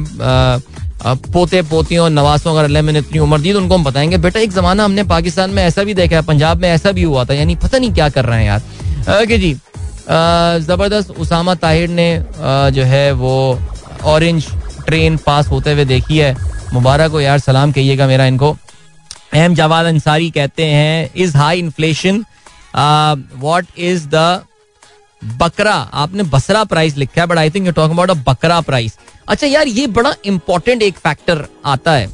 A: आ, पोते पोतियों नवासों अगर अल्लाह मैंने इतनी उम्र दी तो उनको हम बताएँगे। बेटा एक जमाना हमने पाकिस्तान में ऐसा भी देखा है पंजाब में ऐसा भी हुआ था यानी पता नहीं क्या कर रहे हैं यार। ओके जी ज़बरदस्त उसामा ताहिर ने जो है वो ऑरेंज ट्रेन पास होते हुए देखी है। मुबारक हो यार सलाम कहिएगा मेरा इनको। अहम जवाद अंसारी कहते हैं is high inflation what is the bakra? आपने बसरा प्राइस लिखा है but I think you talk about a bakra price अच्छा यार, ये बड़ा इंपॉर्टेंट एक फैक्टर आता है,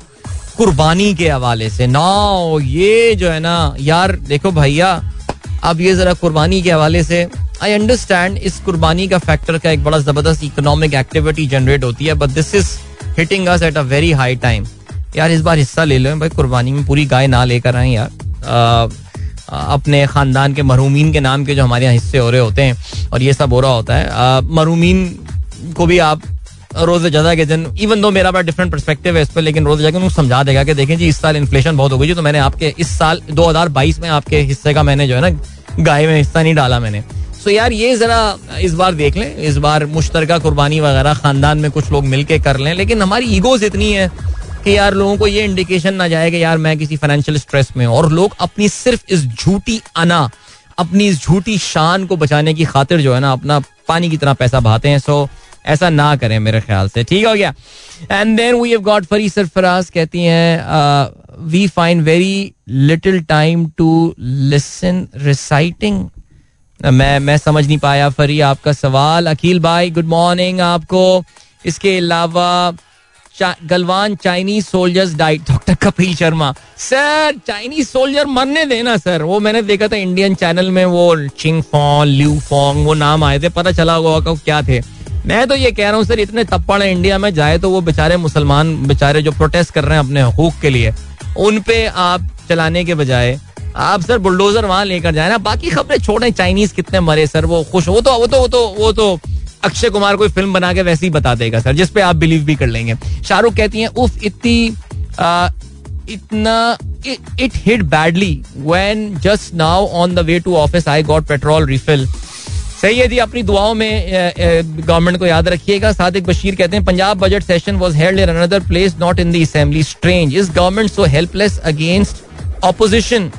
A: कुर्बानी के हवाले से। ना ये जो है ना, यार, देखो भैया, अब ये जरा कुर्बानी के हवाले से। आई अंडरस्टैंड इस कुर्बानी का फैक्टर का एक बड़ा ज़बरदस्त इकोनॉमिक एक्टिविटी जनरेट होती है but this is hitting us at a very high time यार, इस बार हिस्सा ले लो भाई, कुर्बानी में पूरी गाय ना लेकर आए यार। अपने खानदान के मरूमीन के नाम के जो हमारे यहाँ हिस्से हो रहे होते हैं, और ये सब हो रहा होता है। मरूमीन को भी आप रोज जजा के दिन इवन दो मेरा बड़ा डिफरेंट परस्पेक्टिव है इस पर, लेकिन रोज जगह समझा देगा कि देखें जी, इस साल इन्फ्लेशन बहुत हो गई तो मैंने आपके, इस साल 2022 में आपके हिस्से का मैंने जो है ना, गाय में हिस्सा नहीं डाला मैंने। सो यार, ये जरा इस बार देख लें, इस बार मुश्तरका कुर्बानी वगैरह खानदान में कुछ लोग मिलके कर लें, लेकिन हमारी ईगोज इतनी है कि यार लोगों को ये इंडिकेशन ना जाए कि यार मैं किसी फाइनेंशियल स्ट्रेस में और लोग अपनी सिर्फ़ इस झूठी अना, अपनी इस झूठी शान को बचाने की खातिर जो है ना, अपना पानी की तरह पैसा बहाते हैं। सो ऐसा ना करें मेरे ख्याल से। ठीक हो गया। And then we have got Fari Sarfaraz कहती हैं we find very little time to listen reciting मैं मैं समझ नहीं पाया फरी आपका सवाल। अखिल भाई गुड मॉर्निंग आपको। इसके अलावा Galwan Chinese soldiers died doctor Kapil Sharma sir Chinese soldier मरने देना सर वो मैंने देखा था इंडियन चैनल में वो चिंग फोंग ल्यू फोंग वो नाम आए थे, पता चला होगा क्या थे। मैं तो ये कह रहा हूँ सर इतने तप्पड़ है इंडिया में, जाए तो वो बेचारे मुसलमान, बेचारे जो प्रोटेस्ट कर रहे हैं अपने हकूक के लिए, उन पे आप चलाने के बजाय, आप सर बुलडोजर वहाँ लेकर जाए ना। बाकी खबरें छोड़े चाइनीज़ कितने मरे सर वो खुश, वो तो वो तो वो तो वो तो अक्षय कुमार कोई फ़िल्म बना के वैसे ही बता देगा, सर जिसपे आप बिलीव भी कर लेंगे। शाहरुख कहती हैं, उफ, इतनी इतना it hit badly when just now on the way to office I got petrol refill सही है जी, अपनी दुआओं में गवर्नमेंट को याद रखिएगा। सादिक बशीर कहते हैं, Punjab budget session was held in another place not in the assembly strange is government so helpless against opposition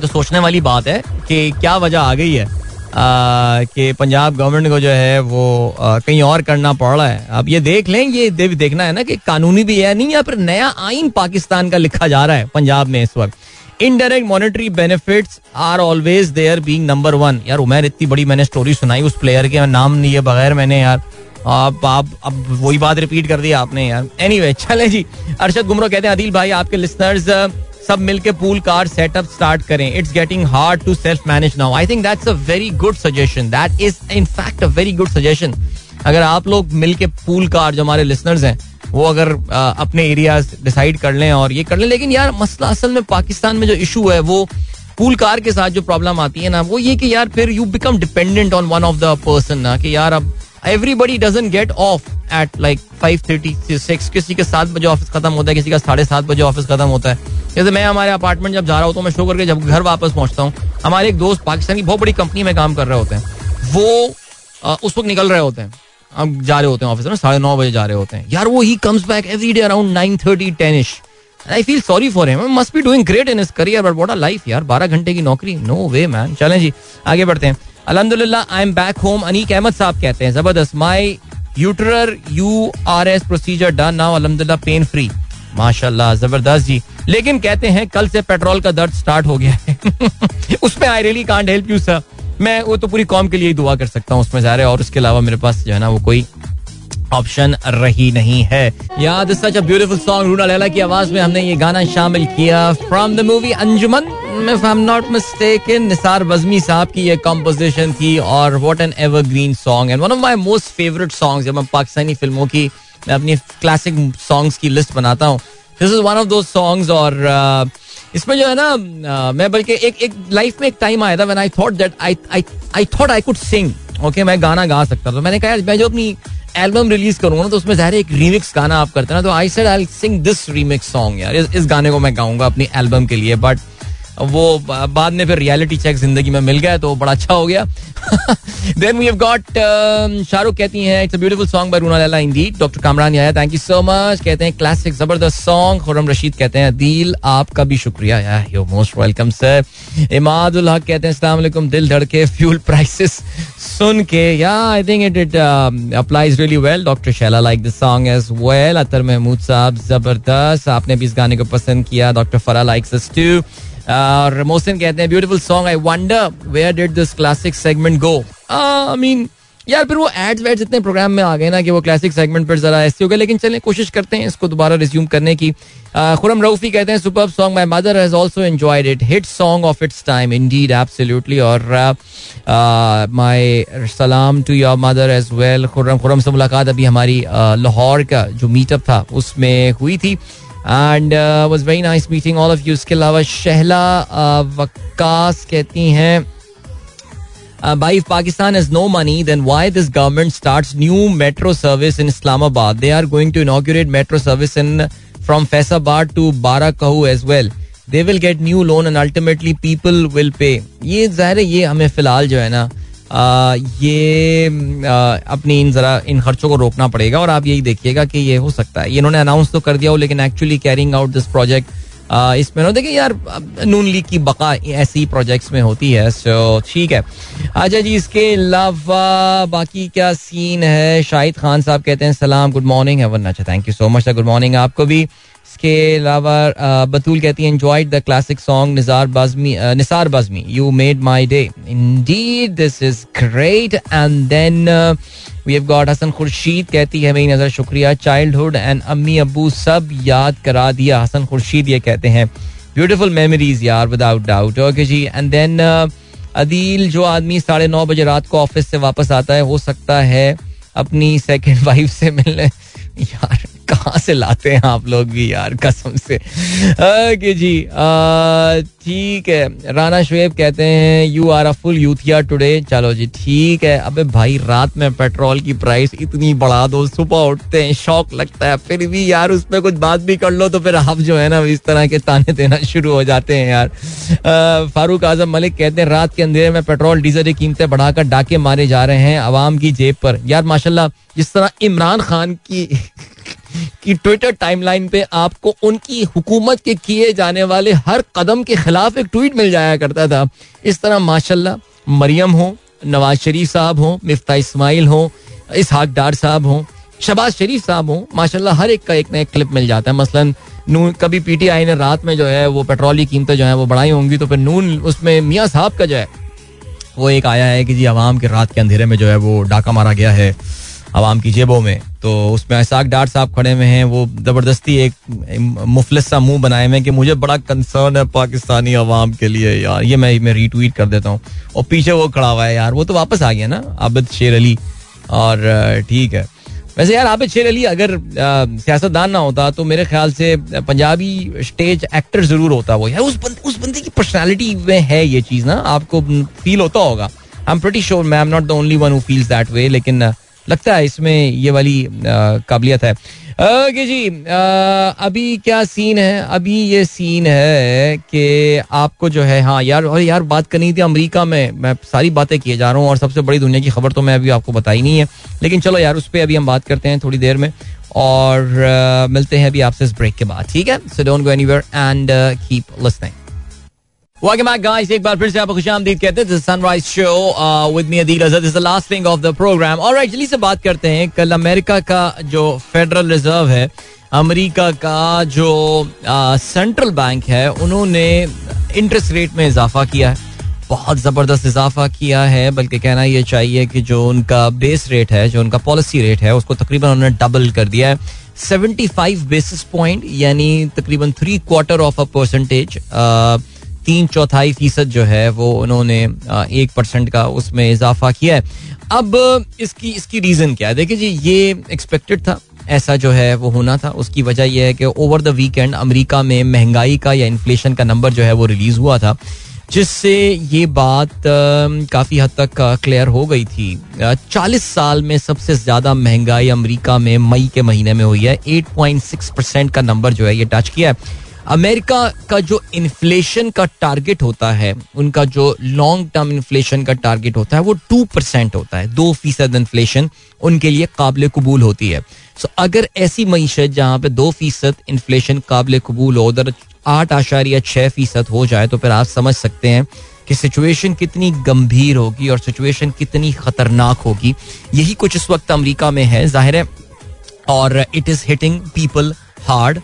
A: तो सोचने वाली बात है कि क्या वजह आ गई है। कि पंजाब गवर्नमेंट को जो है वो कहीं और करना पड़ रहा है। अब ये देख लें ये देख, देखना है ना कि कानूनी भी है नहीं या फिर नया आइन पाकिस्तान का लिखा जा रहा है पंजाब में इस वक्त। Indirect monetary benefits are always there being number one यार उमेर इतनी बड़ी मैंने स्टोरी सुनाई उस प्लेयर के नाम है बगैर मैंने यार आप आप अब वही बात रिपीट कर दी आपने यार। एनीवे anyway, चले जी अरशद गुमरो कहते हैं अदिल भाई आपके लिसनर्स सब मिलके पूल कार सेटअप स्टार्ट करें। It's getting hard to self manage now I think that's a very good suggestion that is in fact a very good suggestion अगर आप लोग मिलके पूल कार जो हमारे लिसनर्स हैं वो अगर आ, अपने एरियाज़ डिसाइड कर लें और ये कर लें लेकिन यार मसला असल में पाकिस्तान में जो इशू है वो पूल कार के साथ जो प्रॉब्लम आती है ना वो ये कि यार फिर you become dependent on one of the person ना कि यार अब everybody doesn't get off at like five thirty six किसी के सात बजे ऑफ़िस खत्म होता है किसी का साढ़े सात बजे ऑफ़िस खत्म होता है। जैसे मैं हमारे अपार्टमेंट जब जा रहा होता हूँ मैं शो करके जब घर वापस पहुँचता हूँ हमारे एक दोस्त पाकिस्तान की बहुत बड़ी कंपनी में काम कर रहे होते हैं। वो आ, उस वक्त निकल रहे होते हैं। अब जा रहे होते हैं ऑफ़िस में साढ़े नौ बजे जा रहे होते हैं। यार वो ही comes back every day around nine thirty ten ish I feel sorry for him must be doing great in career but what a life यार। बारह घंटे की नौकरी? नो वे मैन चलें जी आगे बढ़ते हैं। अलहमदुल्ला I am back home Aneeq Ahmad साहब कहते हैं ज़बरदस्त my ureter U R S procedure done now अलहमदुल्ला पेन फ्री माशाल्लाह ज़बरदस्त जी लेकिन कहते हैं कल से पेट्रोल का दर्द स्टार्ट हो गया है उसमें I really can't help you sir मैं वो तो पूरी कॉम के लिए ही दुआ कर सकता हूँ उसमें जा रहे और उसके अलावा मेरे पास जो है ना वो कोई ऑप्शन रही नहीं है। याद such a beautiful song Runa Laila की आवाज़ में हमने ये गाना शामिल किया from the movie Anjuman if I am not mistaken Nisar Bazmi साहब की ये कंपोजिशन थी और what an evergreen song and one of my most favourite songs जब मैं पाकिस्तानी फ़िल्मों की मैं अपनी क्लासिक सॉन्ग्स की लिस्ट बनाता हूँ। This is one of those songs और uh, इसमें जो है ना uh, मैं बल्कि एक एक लाइफ में एक टाइम आया था when I thought that I I thought I could sing okay मैं गाना गा सकता था। मैंने कहा मैं जो अपनी एल्बम रिलीज़ करूँगा ना तो उसमें ज़ाहिर एक रीमिक्स गाना आप करते ना तो I said I sing this remix song यार। इस, इस गाने को मैं गाऊँगा अपनी एल्बम के लिए बट वो बाद में फिर रियलिटी चेक ज़िंदगी में मिल गया तो बड़ा अच्छा हो गया। Then we have got Shahrukh कहती हैं it's a beautiful song by Runa Laila indeed doctor Kamran आया थैंक यू सो मच कहते हैं क्लासिक ज़बरदस्त सॉन्ग खुरम रशीद कहते हैं, दिल आपका भी शुक्रिया, yeah you most welcome sir Imadul Haq कहते हैं अस्सलाम वालेकुम दिल धड़के फ्यूल प्राइसेस (laughs) सुन के yeah I think it it applies really well doctor Shaila like this song as well Athar Mahmood साहब, ज़बरदस्त। आपने भी इस गाने को पसंद किया। Doctor Farah likes us too और मोहसिन कहते हैं beautiful song I wonder where did this classic segment go I mean यार, फिर वो एड्स वेड्स इतने प्रोग्राम में आ गए ना कि वो क्लासिक सेगमेंट पर जरा ऐसे हो गए, लेकिन चलें, कोशिश करते हैं इसको दोबारा रिज्यूम करने की। खुरम रऊफी कहते हैं super song my mother has also enjoyed it hit song of its time indeed absolutely और माई सलाम to your mother as well Khurram Khurram से मुलाकात अभी हमारी लाहौर का जो मीटअप था, उसमें हुई थी। And was very nice meeting all of you उसके अलावा शहला वक्कास कहती हैं भाई if Pakistan has no money then why this government starts new metro service in Islamabad they are going to inaugurate metro service in from Faizabad to Barakahu as well they will get new loan and ultimately people will pay ये ज़ाहिर है ये हमें फ़िलहाल जो है ना ये अपनी इन जरा, इन खर्चों को रोकना पड़ेगा और आप यही देखिएगा कि ये हो सकता है। इन्होंने अनाउंस तो कर दिया हो, लेकिन actually carrying out this project इसमें ना, देखिए यार नून लीग की बका ऐसी प्रोजेक्ट्स में होती है सो ठीक है। अच्छा जी, इसके अलावा बाकी क्या सीन है? शाहिद खान साहब कहते हैं, सलाम गुड मॉर्निंग है वन अच्छा thank you so much good morning आपको भी इसके अलावा बतूल कहती है enjoyed the classic song Nisar Bazmi Nisar Bazmi you made my day indeed this is great and then we have got Hassan Khurshid कहती है, मेरी नज़र शुक्रिया चाइल्डहुड एंड अम्मी अबू सब याद करा दिया। हसन खुर्शीद ये कहते हैं ब्यूटिफुल मेमोरीज यार विदाउट डाउट ओके जी एंड देन अदील, जो आदमी साढ़े नौ बजे रात को ऑफ़िस से वापस आता है, हो सकता है अपनी सेकेंड वाइफ (laughs) से मिलने, (laughs) यार कहाँ से लाते हैं आप लोग भी यार, कसम से। ओके जी ठीक है। राना शुएब कहते हैं यू आर अ फुल यूथिया टुडे चलो जी, ठीक है। अबे भाई, रात में पेट्रोल की प्राइस इतनी बढ़ा दो, सुबह उठते हैं, शौक लगता है, फिर भी यार उस पर कुछ बात भी कर लो तो फिर आप जो है ना, इस तरह के ताने देना शुरू हो जाते हैं यार। फारूक आज़म मलिक कहते हैं, रात के अंधेरे में पेट्रोल, डीजल की कीमतें बढ़ाकर डाके मारे जा रहे हैं, आवाम की जेब पर। यार माशाल्लाह, जिस तरह इमरान खान की कि ट्विटर टाइमलाइन पे आपको उनकी हुकूमत के किए जाने वाले हर कदम के खिलाफ एक ट्वीट मिल जाया करता था। इस तरह माशाल्लाह, मरियम हो, नवाज़ शरीफ साहब हो, मिफ्ता इस्माइल हो, इसहाक डार साहब हो, शबाज शरीफ साहब हो, माशाल्लाह हर एक का एक ना एक क्लिप मिल जाता है। मसलन, नून, कभी पीटीआई ने रात में जो है वो पेट्रोल की कीमतें जो है वो बढ़ाई होंगी तो फिर नून उसमें मियाँ साहब का जो है, वो एक आया है कि जी आवाम के रात के अंधेरे में जो है वो डाका मारा गया है। आवाम की जेबों में। तो उसमें ऐसाक डार साहब खड़े हुए हैं वो ज़बरदस्ती एक मुफलिस सा मुँह बनाए हुए कि मुझे बड़ा कंसर्न है पाकिस्तानी अवाम के लिए यार। ये मैं मैं रीट्वीट कर देता हूँ। और पीछे वो खड़ा हुआ है यार वो तो वापस आ गया ना आबिद शेर अली। और ठीक है। वैसे यार आबिद शेर अली अगर सियासतदान ना होता तो मेरे ख्याल से पंजाबी स्टेज एक्टर ज़रूर होता वो। यार उस बंद, उस बंदे की पर्सनैलिटी में है ये चीज़ ना आपको फील होता होगा। आई एम प्रीटी श्योर मैं am not the only one who feels that way लेकिन लगता है इसमें ये वाली काबिलियत है। ओके जी आ, अभी क्या सीन है? अभी ये सीन है कि आपको जो है हाँ यार और यार बात करनी थी अमेरिका में। मैं सारी बातें किए जा रहा हूँ और सबसे बड़ी दुनिया की खबर तो मैं अभी आपको बताई नहीं है। लेकिन चलो यार उस पर अभी हम बात करते हैं थोड़ी देर में और आ, मिलते हैं अभी आपसे इस ब्रेक के बाद ठीक है? So don't go anywhere and keep listening Welcome back, guys. एक बार फिर से आपको खुश आमदीद कहते हैं। Sunrise show with me Adeel Azhar this the last thing of the programme और जल्दी से बात करते हैं। कल अमेरिका का जो फेडरल रिज़र्व है अमेरिका का जो सेंट्रल uh, बैंक है उन्होंने इंटरेस्ट रेट में इजाफा किया है। बहुत ज़बरदस्त इजाफा किया है बल्कि कहना यह चाहिए कि जो उनका बेस रेट है जो उनका पॉलिसी रेट है उसको तकरीबन उन्होंने डबल कर दिया है। 75 बेसिस पॉइंट यानी तकरीबन three quarter of a percentage तीन चौथाई फ़ीसद जो है वो उन्होंने एक परसेंट का उसमें इजाफा किया है। अब इसकी इसकी रीजन क्या है? देखिए जी, ये एक्सपेक्टेड था, ऐसा जो है वो होना था। उसकी वजह यह है कि ओवर द वीकेंड अमेरिका में महँगाई का या इन्फ्लेशन का नंबर जो है वो रिलीज़ हुआ था, जिससे ये बात काफ़ी हद तक क्लियर हो गई थी। चालीस साल में सबसे ज़्यादा महँगाई अमेरिका में मई के महीने में हुई है। 8.6 परसेंट का नंबर जो है ये टच किया है। अमेरिका का जो इन्फ्लेशन का टारगेट होता है उनका जो लॉन्ग टर्म इन्फ्लेशन का टारगेट होता है वो टू परसेंट होता है दो फ़ीसद इन्फ्लेशन उनके लिए काबिल कबूल होती है। सो so, अगर ऐसी मीशत जहाँ पे दो फ़ीसद इन्फ्लेशन काबिल कबूल हो उधर आठ आशारिया छः फ़ीसद हो जाए तो फिर आप समझ सकते हैं कि सिचुएशन कितनी गंभीर होगी और सिचुएशन कितनी खतरनाक होगी। यही कुछ इस वक्त अमरीका में है। ज़ाहिर है और it is hitting people hard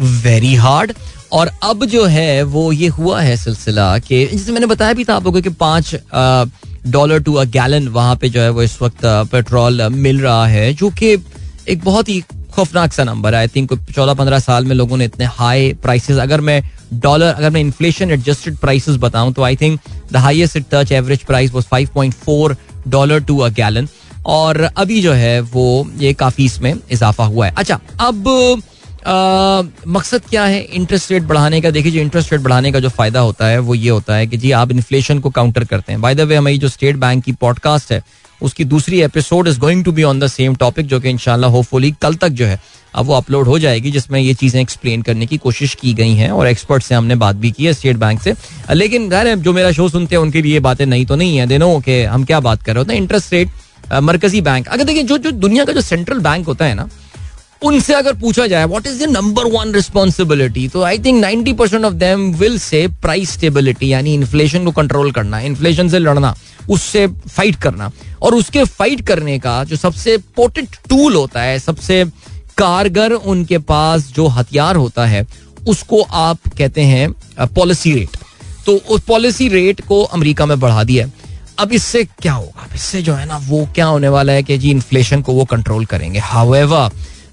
A: very hard और अब जो है, वो ये हुआ है सिलसिला कि जैसे मैंने बताया भी था आप लोगों के पाँच डॉलर टू अ गैलन वहाँ पे जो है वो इस वक्त पेट्रोल मिल रहा है, जो कि एक बहुत ही खौफनाक सा नंबर आई थिंक चौदह पंद्रह साल में लोगों ने इतने हाई प्राइसेस अगर मैं डॉलर अगर मैं इन्फ्लेशन एडजस्टेड प्राइसेस बताऊँ तो I think the highest it touch average price was 5.4 dollar to a gallon और अभी जो है, वो ये काफ़ी इसमें इजाफा हुआ है। अच्छा अब मकसद क्या है इंटरेस्ट रेट बढ़ाने का? देखिए, जो इंटरेस्ट रेट बढ़ाने का जो फ़ायदा होता है, वो ये होता है कि जी, आप इन्फ्लेशन को काउंटर करते हैं। बाय द वे हमारी जो स्टेट बैंक की पॉडकास्ट है, उसकी दूसरी episode is going to be on the same topic जो कि इनशाला होपफुली कल तक जो है, अब वो अपलोड हो जाएगी, जिसमें ये चीज़ें एक्सप्लेन करने की कोशिश की गई हैं, और एक्सपर्ट से हमने बात भी की है स्टेट बैंक से। लेकिन जो मेरा शो सुनते हैं, उनके लिए बातें नहीं तो नहीं है। देनो कि हम क्या बात कर रहे होते हैं। इंटरेस्ट रेट मरकजी बैंक अगर देखिए, जो जो दुनिया का जो सेंट्रल बैंक होता है ना उनसे अगर पूछा जाए what is the number one responsibility तो I think ninety percent of them will say price stability यानी इन्फ्लेशन को कंट्रोल करना इन्फ्लेशन से लड़ना, उससे फाइट करना। और उसके फाइट करने का जो सबसे पोटेंट टूल होता है, सबसे कारगर उनके पास जो हथियार होता है, उसको आप कहते हैं पॉलिसी रेट तो उस पॉलिसी रेट को अमेरिका में बढ़ा दिया अब इससे क्या होगा? इससे जो है ना, वो क्या होने वाला है कि जी इन्फ्लेशन को वो कंट्रोल करेंगे। However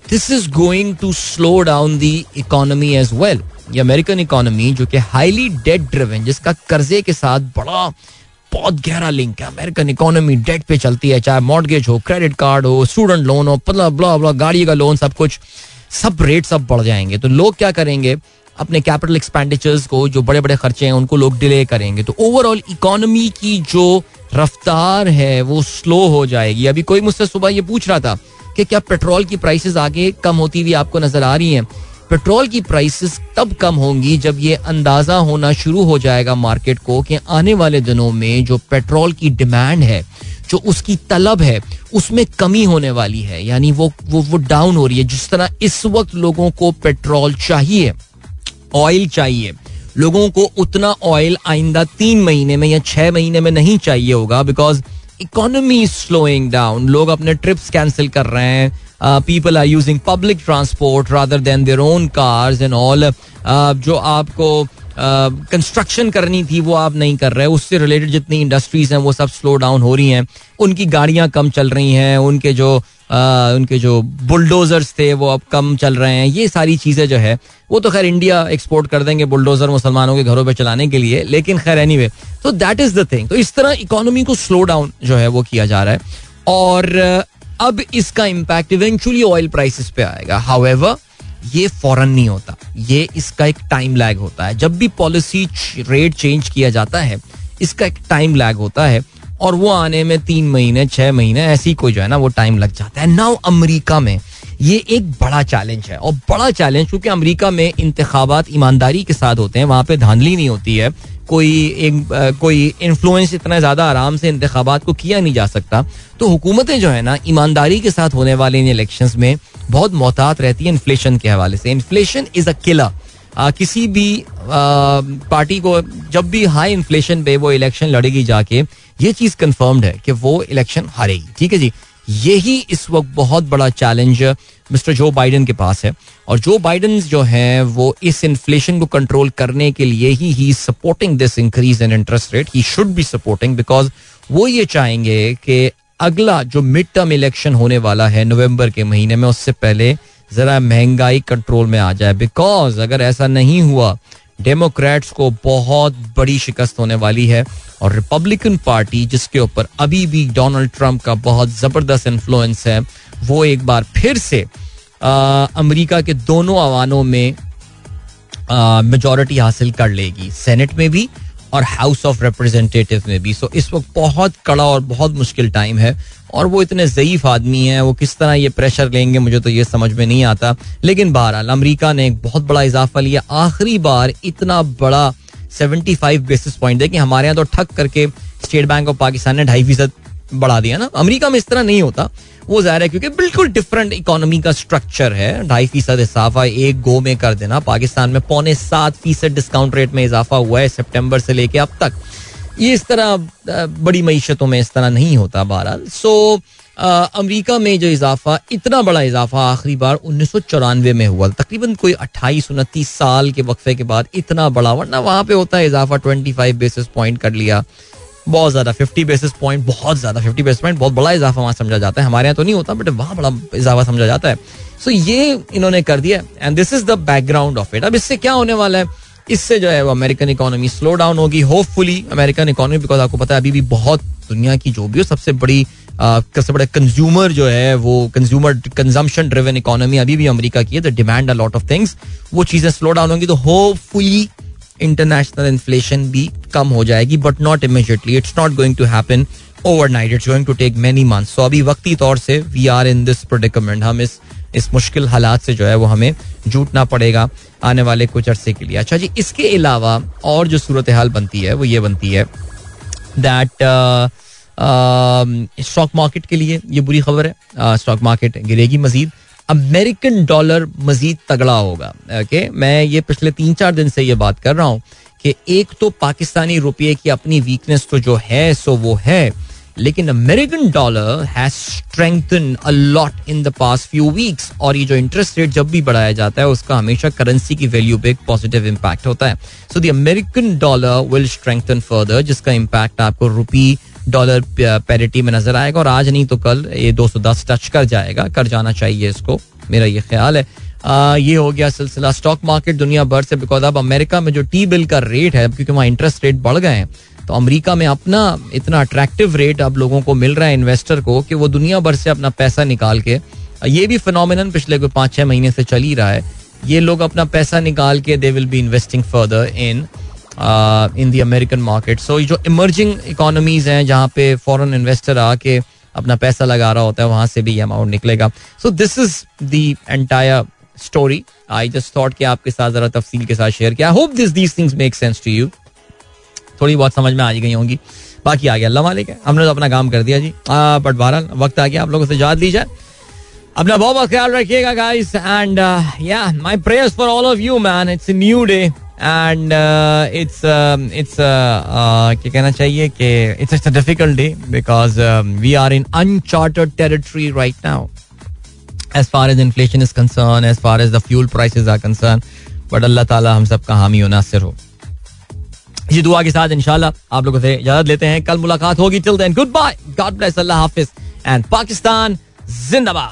A: this is going to slow down the economy as well ये अमेरिकन इकोनॉमी जो कि हाईली डेट ड्रिवन जिसका कर्जे के साथ बड़ा बहुत गहरा लिंक है। अमेरिकन इकोनॉमी डेट पे चलती है, चाहे मॉडगेज हो क्रेडिट कार्ड हो स्टूडेंट लोन हो ब्ला गाड़ी का लोन सब कुछ, सब रेट सब बढ़ जाएँगे। तो लोग क्या करेंगे? अपने कैपिटल एक्सपेंडिचर्स को, जो बड़े बड़े खर्चे हैं, उनको लोग डिले करेंगे। तो ओवरऑल इकोनॉमी की जो रफ्तार है, वो स्लो हो जाएगी। अभी कोई मुझसे सुबह ये पूछ रहा था कि क्या पेट्रोल की प्राइसेस आगे कम होती हुई आपको नज़र आ रही हैं? पेट्रोल की प्राइसेस तब कम होंगी जब ये अंदाज़ा होना शुरू हो जाएगा मार्केट को कि आने वाले दिनों में जो पेट्रोल की डिमांड है, जो उसकी तलब है, उसमें कमी होने वाली है। यानी वो वो वो डाउन हो रही है। जिस तरह इस वक्त लोगों को पेट्रोल चाहिए ऑयल चाहिए, लोगों को उतना ऑयल आइंदा तीन महीने में या छह महीने में नहीं चाहिए होगा बिकॉज़ इकोनॉमी स्लोइंग डाउन लोग अपने ट्रिप्स कैंसिल कर रहे हैं। People are using public transport rather than their own cars and all जो आपको कंस्ट्रक्शन uh, करनी थी वो आप नहीं कर रहे। उससे रिलेटेड जितनी इंडस्ट्रीज़ हैं वो सब स्लो डाउन हो रही हैं। उनकी गाड़ियाँ कम चल रही हैं। उनके जो उनके जो बुलडोजर्स थे, वो अब कम चल रहे हैं। ये सारी चीज़ें जो है, वो तो खैर इंडिया एक्सपोर्ट कर देंगे बुलडोजर मुसलमानों के घरों पे चलाने के लिए, लेकिन खैर एनी वे तो दैट इज़ द थिंग तो इस तरह इकोनॉमी को स्लो डाउन जो है, वो किया जा रहा है। और, अब इसका इम्पैक्ट इवेंचुअली ऑयल प्राइसेस पे आएगा। हाउएवर ये फॉरन नहीं होता। ये इसका एक टाइम लैग होता है। जब भी पॉलिसी रेट चेंज किया जाता है, इसका एक टाइम लैग होता है। और वो आने में तीन महीने, छह महीने, ऐसी कोई जो है ना, वो टाइम लग जाता है। नाउ अमरीका में ये एक बड़ा चैलेंज है। और बड़ा चैलेंज क्योंकि अमेरिका में इंतबात ईमानदारी के साथ होते हैं, वहाँ पे धांधली नहीं होती है। कोई एक कोई इन्फ्लुएंस इतना ज़्यादा आराम से इंतबात को किया नहीं जा सकता। तो हुकूमतें जो है ना, ईमानदारी के साथ होने वाले इन इलेक्शंस में बहुत मोहतात रहती है इन्फ्लेशन के हवाले से। इन्फ्लेशन इज़ अ किला किसी भी आ, पार्टी को जब भी हाई इन्फ्लेशन पे वो इलेक्शन लड़ेगी जाके ये चीज़ कंफर्म्ड है कि वो इलेक्शन हारेगी। ठीक है जी? यही इस वक्त बहुत बड़ा चैलेंज मिस्टर जो बाइडन के पास है। और जो बाइडन जो है वो इस इन्फ्लेशन को कंट्रोल करने के लिए he he supporting this increase in interest rate he should be supporting because वो ये चाहेंगे कि अगला जो मिड टर्म इलेक्शन होने वाला है नवंबर के महीने में उससे पहले जरा महँगाई कंट्रोल में आ जाए। बिकॉज़ अगर ऐसा नहीं हुआ डेमोक्रेट्स को बहुत बड़ी शिकस्त होने वाली है और रिपब्लिकन पार्टी जिसके ऊपर अभी भी डोनाल्ड ट्रंप का बहुत ज़बरदस्त इन्फ्लुएंस है, वो एक बार फिर से अमेरिका के दोनों अवानों में मेजोरिटी हासिल कर लेगी। सेनेट में भी और हाउस ऑफ़ रिप्रेजेंटेटिव में भी। सो so, इस वक्त बहुत कड़ा और बहुत मुश्किल टाइम है और वो इतने ज़यीफ आदमी हैं वो किस तरह ये प्रेशर लेंगे मुझे तो ये समझ में नहीं आता। लेकिन बहरहाल अमरीका ने एक बहुत बड़ा इजाफा लिया। आखिरी बार इतना बड़ा सेवेंटी फाइव बेसिस पॉइंट देखिए हमारे यहाँ तो ठक करके स्टेट बैंक ऑफ़ पाकिस्तान ने ढाई फ़ीसद बढ़ा दिया ना। अमेरिका में इस तरह नहीं होता। वो ज़ाहिर है क्योंकि बिल्कुल डिफरेंट इकोनॉमी का स्ट्रक्चर है। ढाई फ़ीसद इजाफा एक गो में कर देना। पाकिस्तान में पौने सात फ़ीसद डिस्काउंट रेट में इजाफा हुआ है सितंबर से लेके अब तक। ये इस तरह बड़ी मीशतों में इस तरह नहीं होता बहरहाल। सो अमेरिका में जो इजाफा, इतना बड़ा इजाफा आखिरी बार उन्नीस सौ चौरानवे में हुआ। तकरीबन कोई अट्ठाईस, उनतीस साल के वक्फे के बाद इतना बड़ा, वरना वहाँ पे होता है इजाफा ट्वेंटी फाइव बेसिस पॉइंट कर लिया। बहुत ज़्यादा फिफ्टी बेसिस पॉइंट बहुत ज़्यादा फिफ्टी बेसिस पॉइंट बहुत बड़ा इजाफा वहाँ समझा जाता है। हमारे यहाँ तो नहीं होता बट वहाँ बड़ा इजाफा समझा जाता है। सो ये इन्होंने कर दिया and this is the background of it अब इससे क्या होने वाला है? इससे जो है वो अमेरिकन इकोनॉमी स्लो डाउन होगी। होपफुली अमेरिकन इकोनॉमी बिकॉज़ आपको पता है, अभी भी बहुत दुनिया की जो भी हो, सबसे बड़ी सबसे बड़े कंज्यूमर जो है वो कंज्यूमर कंजम्पशन ड्रिवन इकोनॉमी अभी भी अमेरिका की है। The demand a lot of things वो चीज़ें स्लो डाउन होंगी। तो होपफुली इंटरनेशनल इन्फ्लेशन भी कम हो जाएगी but not immediately it's not going to happen overnight it's going to take many months so अभी वक्ती तौर से we are in this predicament हम इस इस मुश्किल हालात से जो है वो हमें जूटना पड़ेगा आने वाले कुछ अरसे के लिए। अच्छा जी, इसके अलावा और जो सूरत हाल बनती है, वो ये बनती है दैट स्टॉक मार्केट के लिए ये बुरी खबर है। स्टॉक मार्केट गिरेगी मजीद। अमेरिकन डॉलर मजीद तगड़ा होगा। ओके मैं ये पिछले तीन चार दिन से ये बात कर रहा हूँ कि एक तो पाकिस्तानी रुपये की अपनी वीकनेस तो जो है, सो वो है। लेकिन American dollar has strengthen a lot in the past few weeks और ये जो इंटरेस्ट रेट जब भी बढ़ाया जाता है, उसका हमेशा करेंसी की वैल्यू पे एक पॉजिटिव इंपैक्ट होता है। So the American dollar will strengthen further जिसका इंपैक्ट आपको रुपी डॉलर पैरिटी में नज़र आएगा और आज नहीं तो कल ये 210 टच कर जाएगा। कर जाना चाहिए इसको। मेरा ये ख्याल है। आ, ये हो गया सिलसिला। स्टॉक मार्केट दुनिया भर से बिकॉज़ अब अमेरिका में जो टी बिल का रेट है क्योंकि वहाँ इंटरेस्ट रेट बढ़ गए हैं तो अमेरिका में अपना इतना अट्रैक्टिव रेट अब लोगों को मिल रहा है इन्वेस्टर को कि वो दुनिया भर से अपना पैसा निकाल के ये भी फिनोमिनन पिछले कोई पाँच छः महीने से चल ही रहा है। ये लोग अपना पैसा निकाल के they will be investing further in in the American market so जो इमर्जिंग इकोनॉमीज हैं, जहाँ पे फॉरेन इन्वेस्टर आके अपना पैसा लगा रहा होता है, वहाँ से भी ये अमाउंट निकलेगा। So this is the entire story I just thought कि आपके साथ जरा तफसील के साथ शेयर किया। Hope this these things make sense to you थोड़ी बहुत समझ में आ गई होंगी। बाकी आ गया। अल्लाह मालिक है। हमने तो अपना काम कर दिया जी। बट बहरहाल, वक्त आ गया। आप लोगों से याद ली जाए अपना बहुत बहुत ख्याल रखिएगा guys and yeah my prayers for all of you man it's new day and it's it's क्या कहना चाहिए कि it's it's a difficult day because we are in uncharted territory right now as far as inflation is concerned, as far as the fuel prices are concerned. But Allah ताला हम सबका हामी और नासिर हो। इसी दुआ के साथ इंशाल्लाह आप लोगों से इजाज़त लेते हैं। कल मुलाकात होगी। Till then goodbye God bless Allah Hafiz and Pakistan जिंदाबाद